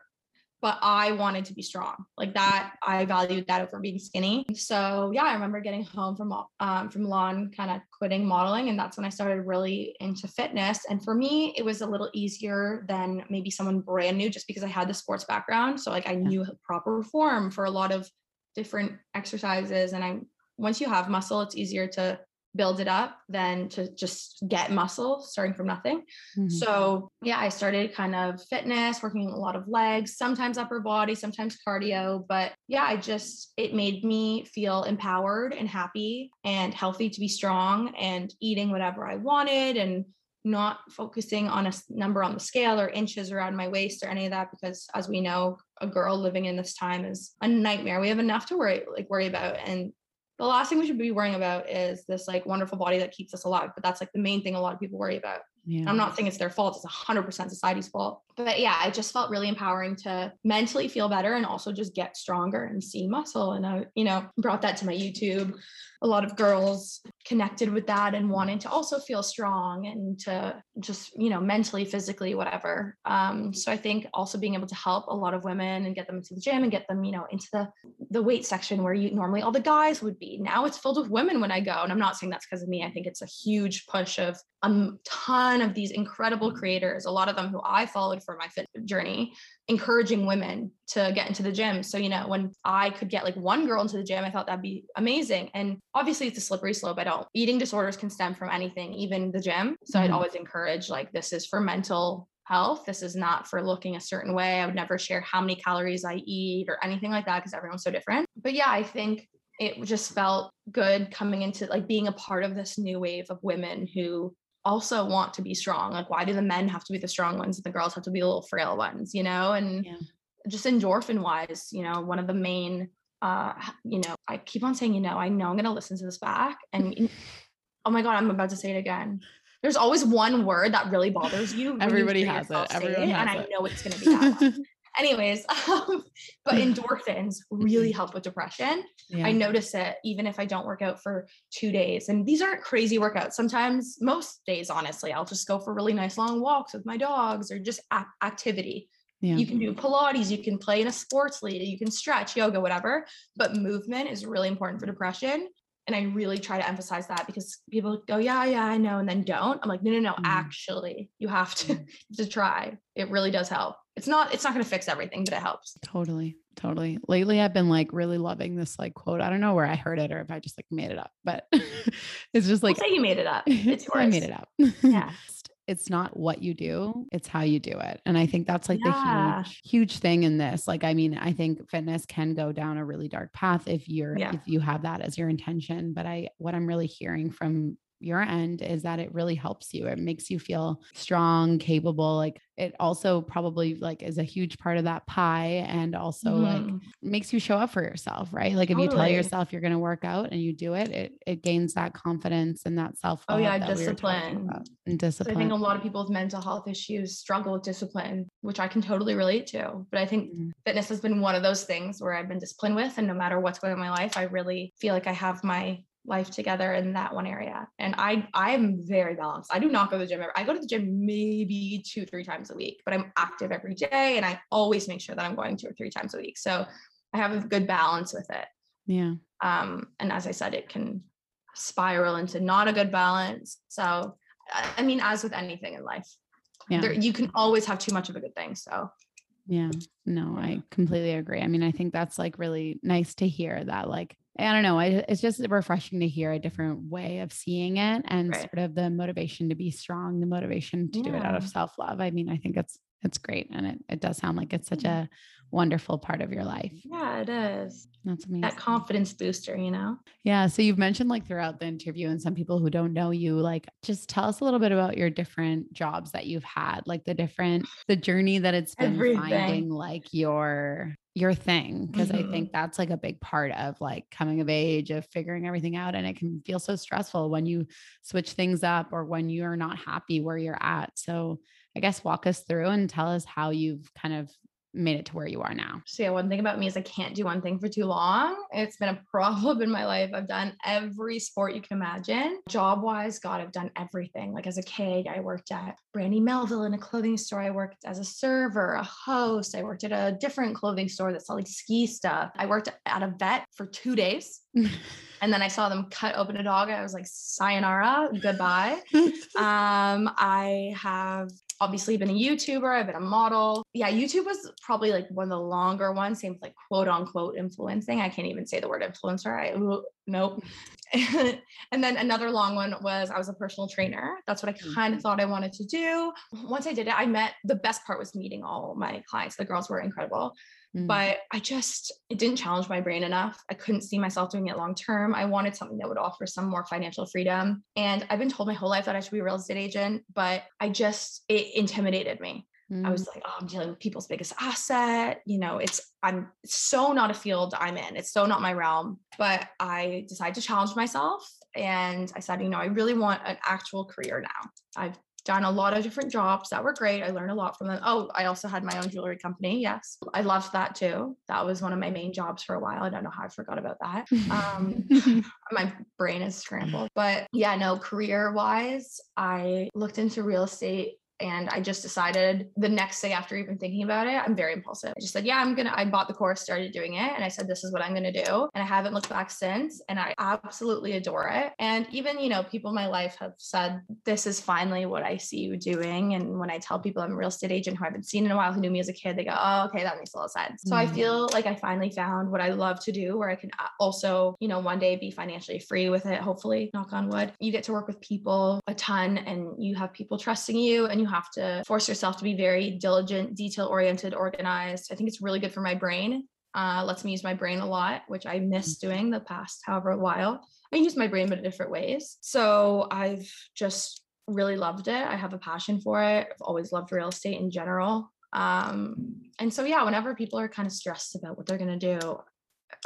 But I wanted to be strong, like that. I valued that over being skinny. So yeah, I remember getting home from um, from Milan, kind of quitting modeling, and that's when I started really into fitness. And for me, it was a little easier than maybe someone brand new, just because I had the sports background. So like I knew proper form for a lot of different exercises and i once you have muscle it's easier to build it up than to just get muscle starting from nothing Mhm. so yeah i started kind of fitness working a lot of legs sometimes upper body sometimes cardio but yeah i just it made me feel empowered and happy and healthy to be strong and eating whatever i wanted and not focusing on a number on the scale or inches around my waist or any of that because as we know a girl living in this time is a nightmare we have enough to worry like worry about and the last thing we should be worrying about is this like wonderful body that keeps us alive but that's like the main thing a lot of people worry about yeah. I'm not saying it's their fault. It's 100% society's fault. But yeah, I just felt really empowering to mentally feel better and also just get stronger and see muscle. And I, you know, brought that to my YouTube. A lot of girls connected with that and wanted to also feel strong and to just, you know, mentally, physically, whatever. Um, so I think also being able to help a lot of women and get them into the gym and get them, you know, into the the weight section where you normally all the guys would be. Now it's filled with women when I go. And I'm not saying that's because of me. I think it's a huge push of a ton of these incredible creators, a lot of them who I followed for my fit journey, encouraging women to get into the gym. So, you know, when I could get like one girl into the gym, I thought that'd be amazing. And obviously it's a slippery slope. I don't eating disorders can stem from anything, even the gym. So I'd Mhm. always encourage like this is for mental health. This is not for looking a certain way. I would never share how many calories I eat or anything like that because everyone's so different. But yeah, I think it just felt good coming into like being a part of this new wave of women who also want to be strong. Like, why do the men have to be the strong ones and the girls have to be the little frail ones, you know? And Yeah. just endorphin wise, you know, one of the main, uh, you know, I keep on saying, you know, I know I'm going to listen to this back. And oh my God, I'm about to say it again. There's always one word that really bothers you. when you Everybody has it. yourself say Everyone And has I know it's going to be that one. Anyways, um, but endorphins really help with depression. yeah. I notice it even if I don't work out for two days. And these aren't crazy workouts. Sometimes, most days, honestly, I'll just go for really nice long walks with my dogs or just activity. yeah. You can do Pilates, you can play in a sports league, you can stretch, yoga, whatever. But movement is really important for depression. And I really try to emphasize that because people go, yeah, yeah, I know, and then don't. I'm like, no, no, no. Mm. Actually, you have to Mm. to try. It really does help. It's not, it's not going to fix everything, but it helps. Totally. Totally. Lately I've been like really loving this like quote. I don't know where I heard it or if I just like made it up, but it's just Like, like say you made it up. It's yours. I made it up. Yeah. It's not what you do, it's how you do it. And I think that's like Yeah. the huge, huge thing in this. Like, I mean, I think fitness can go down a really dark path if you're, Yeah. if you have that as your intention. But I, what I'm really hearing from your end is that it really helps you. It makes you feel strong, capable. Like it also probably like is a huge part of that pie and also like Mhm. makes you show up for yourself, right? Like if you tell yourself you're going to work out and you do it, it it gains that confidence and that self Oh, yeah, discipline. we talking discipline. So I think a lot of people with mental health issues struggle with discipline, which I can totally relate to. But I think Mhm. fitness has been one of those things where I've been disciplined with, and no matter what's going on in my life, I really feel like I have my life together in that one area. And I I am very balanced. I do not go to the gym. Ever. I go to the gym maybe two, three times a week, but I'm active every day and I always make sure that I'm going two or three times a week. So I have a good balance with it. Yeah. Um, and as I said, it can spiral into not a good balance. So I mean, as with anything in life, Yeah. there you can always have too much of a good thing. So Yeah. No, I completely agree. I mean, I think that's like really nice to hear that like I don't know, I it's just refreshing to hear a different way of seeing it and Right. sort of the motivation to be strong, the motivation to do it out of self-love. I mean, I think it's it's great and it it does sound like it's such Yeah. a wonderful part of your life. yeah, it is That's amazing. that confidence booster, you know? Yeah. So you've mentioned like throughout the interview, and some people who don't know you, like just tell us a little bit about your different jobs that you've had, like the different, the journey that it's been Everything. finding like your your thing. because I Mhm. think that's like a big part of like coming of age, of figuring everything out. And it can feel so stressful when you switch things up or when you're not happy where you're at. So I guess walk us through and tell us how you've kind of made it to where you are now. So yeah, one thing about me is I can't do one thing for too long. It's been a problem in my life. I've done every sport you can imagine. Job wise, God, I've done everything. Like as a kid, I worked at Brandy Melville in a clothing store. I worked as a server, a host. I worked at a different clothing store that sold like ski stuff. I worked at a vet for two days. And then I saw them cut open a dog. I was like, sayonara, goodbye. Um, I have obviously been a YouTuber, I've been a model. Yeah, YouTube was probably like one of the longer ones, same like quote unquote influencing. I can't even say the word influencer. I ooh, nope. and then another long one was I was a personal trainer. That's what I mm. kind of thought I wanted to do. Once I did it, I met the best part was meeting all my clients. The girls were incredible Mm. but I just it didn't challenge my brain enough. I couldn't see myself doing it long term. I wanted something that would offer some more financial freedom. And I've been told my whole life that I should be a real estate agent, but I just it intimidated me. I Mm. was like, oh, I'm dealing with people's biggest asset. You know, it's I'm it's so not a field I'm in. It's so not my realm. But I decided to challenge myself and I said, you know, I really want an actual career now. I've done a lot of different jobs that were great. I learned a lot from them. Oh, I also had my own jewelry company. Yes. I loved that too. That was one of my main jobs for a while. I don't know how I forgot about that. Um, my brain is scrambled. But yeah, no, career wise, I looked into real estate and I just decided the next day after even thinking about it, I'm very impulsive. I just said, yeah, I'm going to, I bought the course, started doing it. And I said, this is what I'm going to do. And I haven't looked back since. And I absolutely adore it. And even, you know, people in my life have said, this is finally what I see you doing. And when I tell people I'm a real estate agent who I haven't seen in a while, who knew me as a kid, they go, oh, okay, that makes a lot of sense. So I Mhm. feel like I finally found what I love to do, where I can also, you know, one day be financially free with it, hopefully, knock on wood. You get to work with people a ton and you have people trusting you and you have to force yourself to be very diligent, detail oriented, organized. I think it's really good for my brain. Uh, lets me use my brain a lot, which I miss doing the past however while. I use my brain, but in different ways. So I've just really loved it. I have a passion for it. I've always loved real estate in general. Um, and so yeah, whenever people are kind of stressed about what they're gonna do,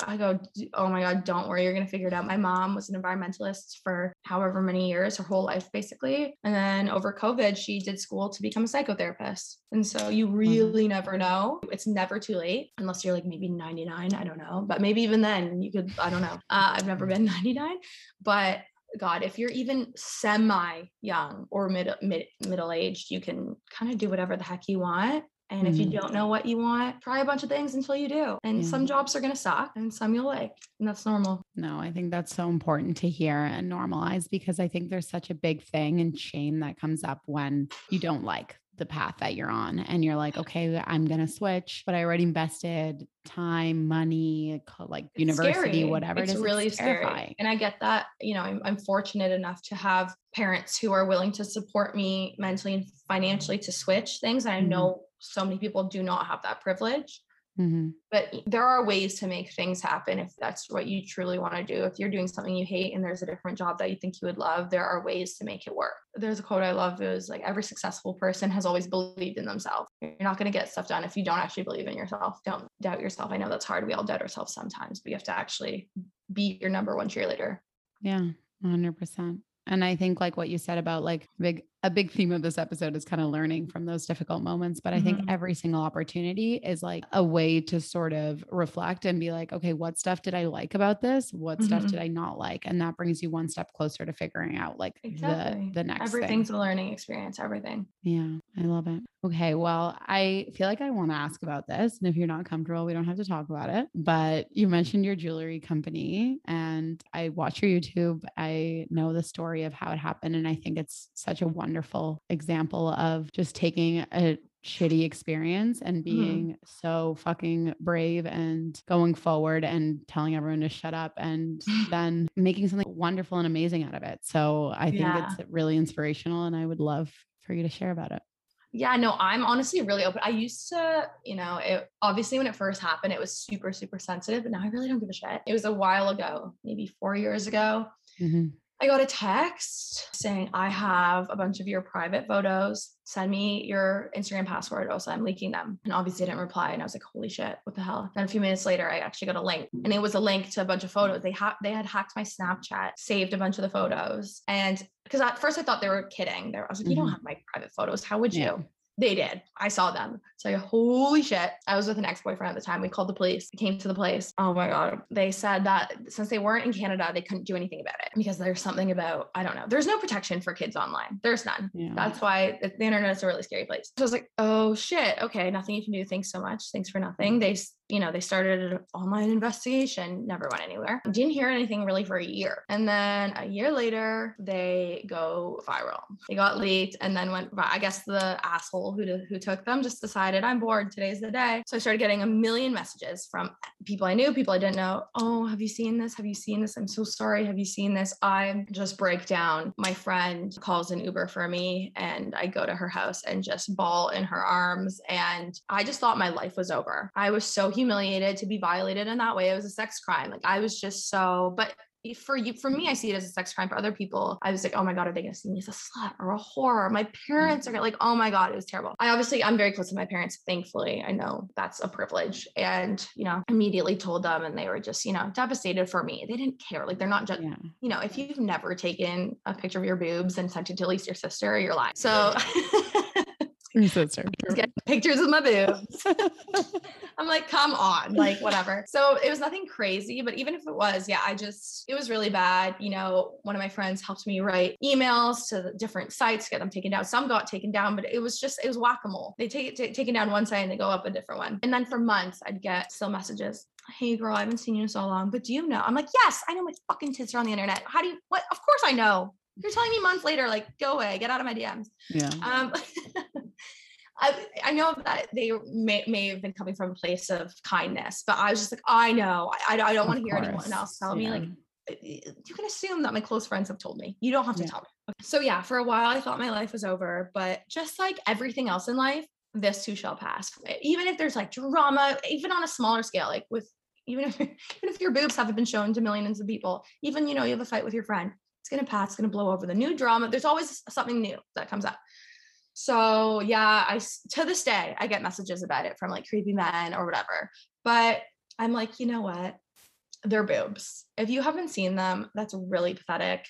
I go, oh my God, don't worry, you're gonna figure it out. My mom was an environmentalist for however many years, her whole life basically. And then over COVID, she did school to become a psychotherapist. And so you really mm-hmm. never know. It's never too late unless you're like maybe 99. I don't know. But maybe even then you could, I don't know. Uh, I've never been 99, but God, if you're even semi young or mid, mid middle aged, you can kind of do whatever the heck you want. And if you mm-hmm. don't know what you want, try a bunch of things until you do. And yeah. some jobs are going to suck and some you'll like. And that's normal. No, I think that's so important to hear and normalize because I think there's such a big thing and shame that comes up when you don't like the path that you're on and you're like okay i'm to switch but i already invested time money like it's university scary. whatever it's it is really it's scary and i get that you know I'm, I'm fortunate enough to have parents who are willing to support me mentally and financially to switch things and i mm-hmm. know so many people do not have that privilege. Mm-hmm. But there are ways to make things happen if that's what you truly want to do. If you're doing something you hate and there's a different job that you think you would love, there are ways to make it work. There's a quote I love. It was like every successful person has always believed in themselves. You're not going to get stuff done if you don't actually believe in yourself. Don't doubt yourself. I know that's hard. We all doubt ourselves sometimes, but you have to actually be your number one cheerleader. Yeah, 100%. And I think like what you said about like big a big theme of this episode is kind of learning from those difficult moments. But I mm-hmm. think every single opportunity is like a way to sort of reflect and be like, okay, what stuff did I like about this? What mm-hmm. stuff did I not like? And that brings you one step closer to figuring out like exactly. the, the next Everything's thing. a learning experience, everything. Yeah, I love it. Okay, well, I feel like I want to ask about this. And if you're not comfortable, we don't have to talk about it. But you mentioned your jewelry company, and I watch your YouTube. I know the story of how it happened. And I think it's such a wonderful wonderful example of just taking a shitty experience and mm-hmm. being mm-hmm. so fucking brave and going forward and telling everyone to shut up and then making something wonderful and amazing out of it. So I think yeah. it's really inspirational and I would love for you to share about it. Yeah, no, I'm honestly really open. I used to, you know, it obviously when it first happened, it was super, super sensitive, but now I really don't give a shit. It was a while ago, maybe four years ago. Mm-hmm. I got a text saying, I have a bunch of your private photos. Send me your Instagram password. Also, I'm leaking them. And obviously, I didn't reply. And I was like, holy shit, what the hell? Then a few minutes later, I actually got a link. And it was a link to a bunch of photos. They, ha- they had hacked my Snapchat, saved a bunch of the photos. And because at first I thought they were kidding. There, I was like, you don't mm-hmm. have my private photos. How would you? Yeah. They did. I saw them. So holy shit. I was with an ex-boyfriend at the time. We called the police. came to the place. Oh my God. They said that since they weren't in Canada, they couldn't do anything about it because there's something about, I don't know. There's no protection for kids online. There's none. Yeah. That's why the internet is a really scary place. So I was like, oh shit. Okay. Nothing you can do. Thanks so much. Thanks for nothing. Mm. They you know, they started an online investigation, never went anywhere. Didn't hear anything really for a year. And then a year later, they go viral. They got leaked and then went, I guess the asshole who, who took them just decided, I'm bored. Today's the day. So I started getting a million messages from people I knew, people I didn't know. Oh, have you seen this? Have you seen this? I'm so sorry. Have you seen this? I just break down. My friend calls an Uber for me and I go to her house and just bawl in her arms. And I just thought my life was over. I was so humiliated to be violated in that way. It was a sex crime. Like I was just so, but for you for me i see it as a sex crime. For other people i was like oh my god are they going to see me as a slut or a whore? My parents are like oh my god it was terrible. I obviously i'm very close to my parents thankfully. I know that's a privilege. And you know immediately told them and they were just you know devastated for me. They didn't care. Like they're not just yeah. you know if you've never taken a picture of your boobs and sent it to at least your sister you're lying. So sister. Get pictures of my boobs. I'm like, come on, like whatever. So it was nothing crazy, but even if it was, yeah, I just it was really bad. You know, one of my friends helped me write emails to the different sites, get them taken down. Some got taken down, but it was just it was whack a mole. They take it t- taken down one site and they go up a different one. And then for months, I'd get still messages. Hey girl, I haven't seen you in so long, but do you know? I'm like, yes, I know my fucking tits are on the internet. How do you what? Of course I know. You're telling me months later, like, go away, get out of my DMs. Yeah. Um, I, I know that they may, may have been coming from a place of kindness, but I was just like, I know, I, I don't want to hear anyone else tell yeah. me like, you can assume that my close friends have told me. You don't have to yeah. tell me. Okay. So yeah, for a while I thought my life was over, but just like everything else in life, this too shall pass. Even if there's like drama, even on a smaller scale, like with even if even if your boobs haven't been shown to millions of people, even you know you have a fight with your friend, it's gonna pass, it's gonna blow over. The new drama, there's always something new that comes up. So yeah, I to this day I get messages about it from like creepy men or whatever. But I'm like, you know what? They're boobs. If you haven't seen them, that's really pathetic.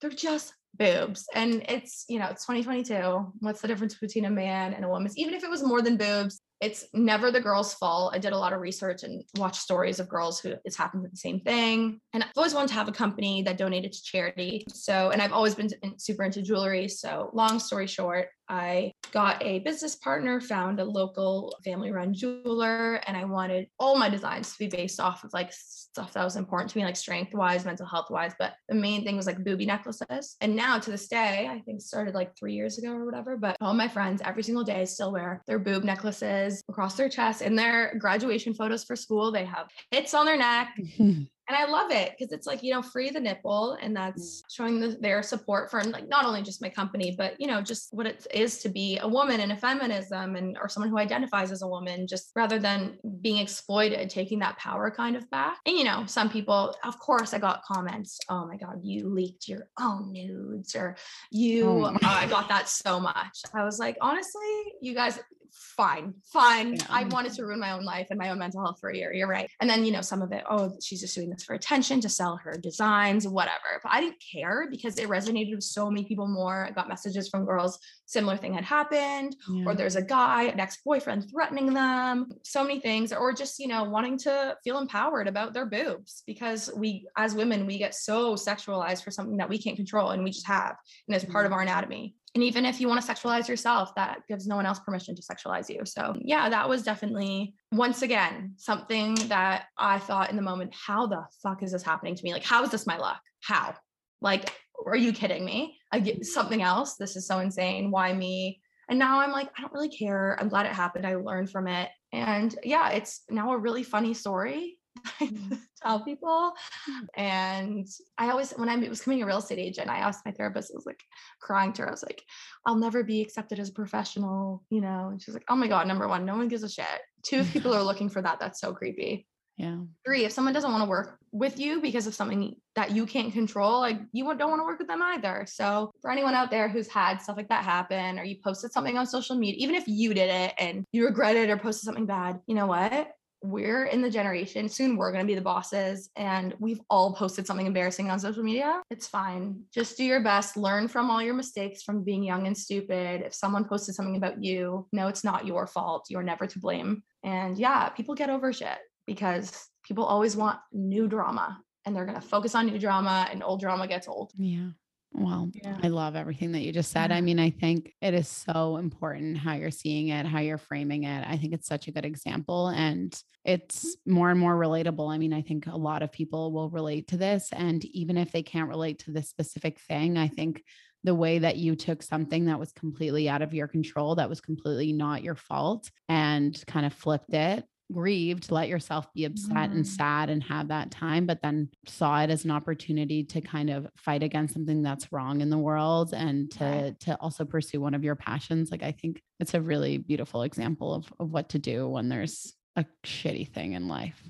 They're just boobs. And it's, you know, it's 2022. What's the difference between a man and a woman? Even if it was more than boobs, it's never the girl's fault. I did a lot of research and watched stories of girls who it's happened to the same thing. And I've always wanted to have a company that donated to charity. So, and I've always been super into jewelry. So, long story short, I got a business partner, found a local family run jeweler, and I wanted all my designs to be based off of like stuff that was important to me, like strength wise, mental health wise. But the main thing was like booby necklaces. And now to this day, I think started like three years ago or whatever, but all my friends every single day still wear their boob necklaces across their chest in their graduation photos for school. They have hits on their neck. and I love it because it's like you know free the nipple and that's mm. showing the, their support for like not only just my company but you know just what it is to be a woman and a feminism and or someone who identifies as a woman just rather than being exploited taking that power kind of back and you know some people of course I got comments oh my god you leaked your own nudes or you oh. uh, I got that so much I was like honestly you guys fine, fine. Yeah. I wanted to ruin my own life and my own mental health for a year. You're right. And then, you know, some of it, oh, she's just doing this for attention to sell her designs, whatever. But I didn't care because it resonated with so many people more. I got messages from girls, similar thing had happened, yeah. or there's a guy, an ex-boyfriend threatening them, so many things, or just, you know, wanting to feel empowered about their boobs because we, as women, we get so sexualized for something that we can't control and we just have, and it's part of our anatomy and even if you want to sexualize yourself that gives no one else permission to sexualize you. So yeah that was definitely once again something that i thought in the moment how the fuck is this happening to me? Like how is this my luck? How? Like are you kidding me? I get something else? This is so insane. Why me? And now i'm like i don't really care. I'm glad it happened. I learned from it. And yeah it's now a really funny story Mm. tell people. Mm. And I always, when I was becoming a real estate agent, I asked my therapist, I was like crying to her. I was like, I'll never be accepted as a professional, you know? And she's like, oh my God, number one, no one gives a shit. Two, if people are looking for that, that's so creepy. Yeah. Three, if someone doesn't want to work with you because of something that you can't control, like you don't want to work with them either. So for anyone out there who's had stuff like that happen, or you posted something on social media, even if you did it and you regret it or posted something bad, you know what? We're in the generation soon we're going to be the bosses and we've all posted something embarrassing on social media it's fine. Just do your best learn from all your mistakes from being young and stupid. If someone posted something about you no it's not your fault you're never to blame. And yeah people get over shit because people always want new drama and they're going to focus on new drama and old drama gets old. Yeah well, yeah. I love everything that you just said. Yeah. I mean, I think it is so important how you're seeing it, how you're framing it. I think it's such a good example and it's more and more relatable. I mean, I think a lot of people will relate to this. And even if they can't relate to this specific thing, I think the way that you took something that was completely out of your control, that was completely not your fault, and kind of flipped it grieved, let yourself be upset mm. and sad and have that time, but then saw it as an opportunity to kind of fight against something that's wrong in the world and to right. to also pursue one of your passions. Like I think it's a really beautiful example of, of what to do when there's a shitty thing in life.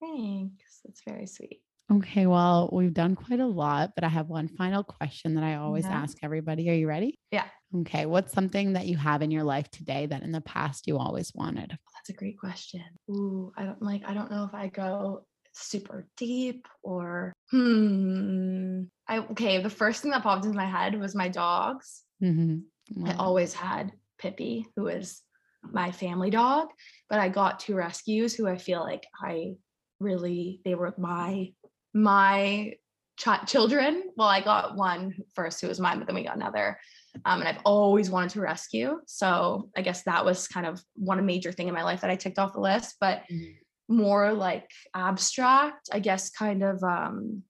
Thanks. That's very sweet. Okay, well, we've done quite a lot, but I have one final question that I always yeah. ask everybody. Are you ready? Yeah. Okay. What's something that you have in your life today that in the past you always wanted? That's a great question. Ooh, I don't like, I don't know if I go super deep or hmm. I okay, the first thing that popped into my head was my dogs. Mm-hmm. Wow. I always had Pippi, who is my family dog, but I got two rescues who I feel like I really they were my my ch- children. Well, I got one first who was mine, but then we got another. Um, and I've always wanted to rescue. So I guess that was kind of one major thing in my life that I ticked off the list. But mm-hmm. more like abstract, I guess, kind of um,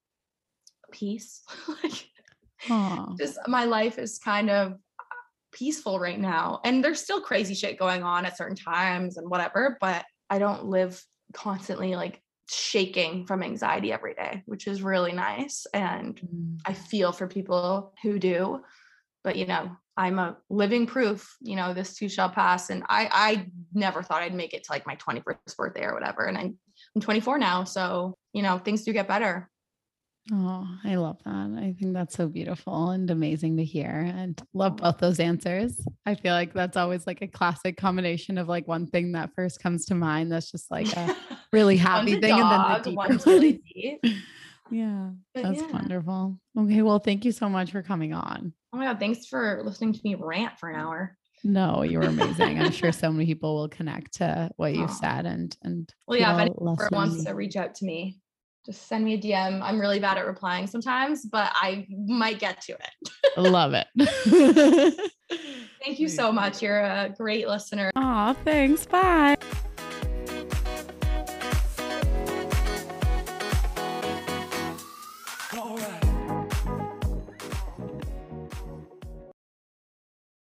peace. like, just my life is kind of peaceful right now. And there's still crazy shit going on at certain times and whatever, but I don't live constantly like shaking from anxiety every day, which is really nice. And mm. I feel for people who do. But you know, I'm a living proof, you know, this too shall pass. And I I never thought I'd make it to like my 21st birthday or whatever. And I'm I'm 24 now. So, you know, things do get better. Oh, I love that. I think that's so beautiful and amazing to hear and love both those answers. I feel like that's always like a classic combination of like one thing that first comes to mind that's just like a really happy thing dog, and then the really deep. Yeah, But that's yeah. wonderful. Okay, well, thank you so much for coming on. Oh my god, thanks for listening to me rant for an hour. No, you were amazing. I'm sure so many people will connect to what you've said and and Well, yeah, if anyone wants to reach out to me, just send me a DM. I'm really bad at replying sometimes, but I might get to it. love it. Thank you so much. You're a great listener. Aw, thanks. Bye.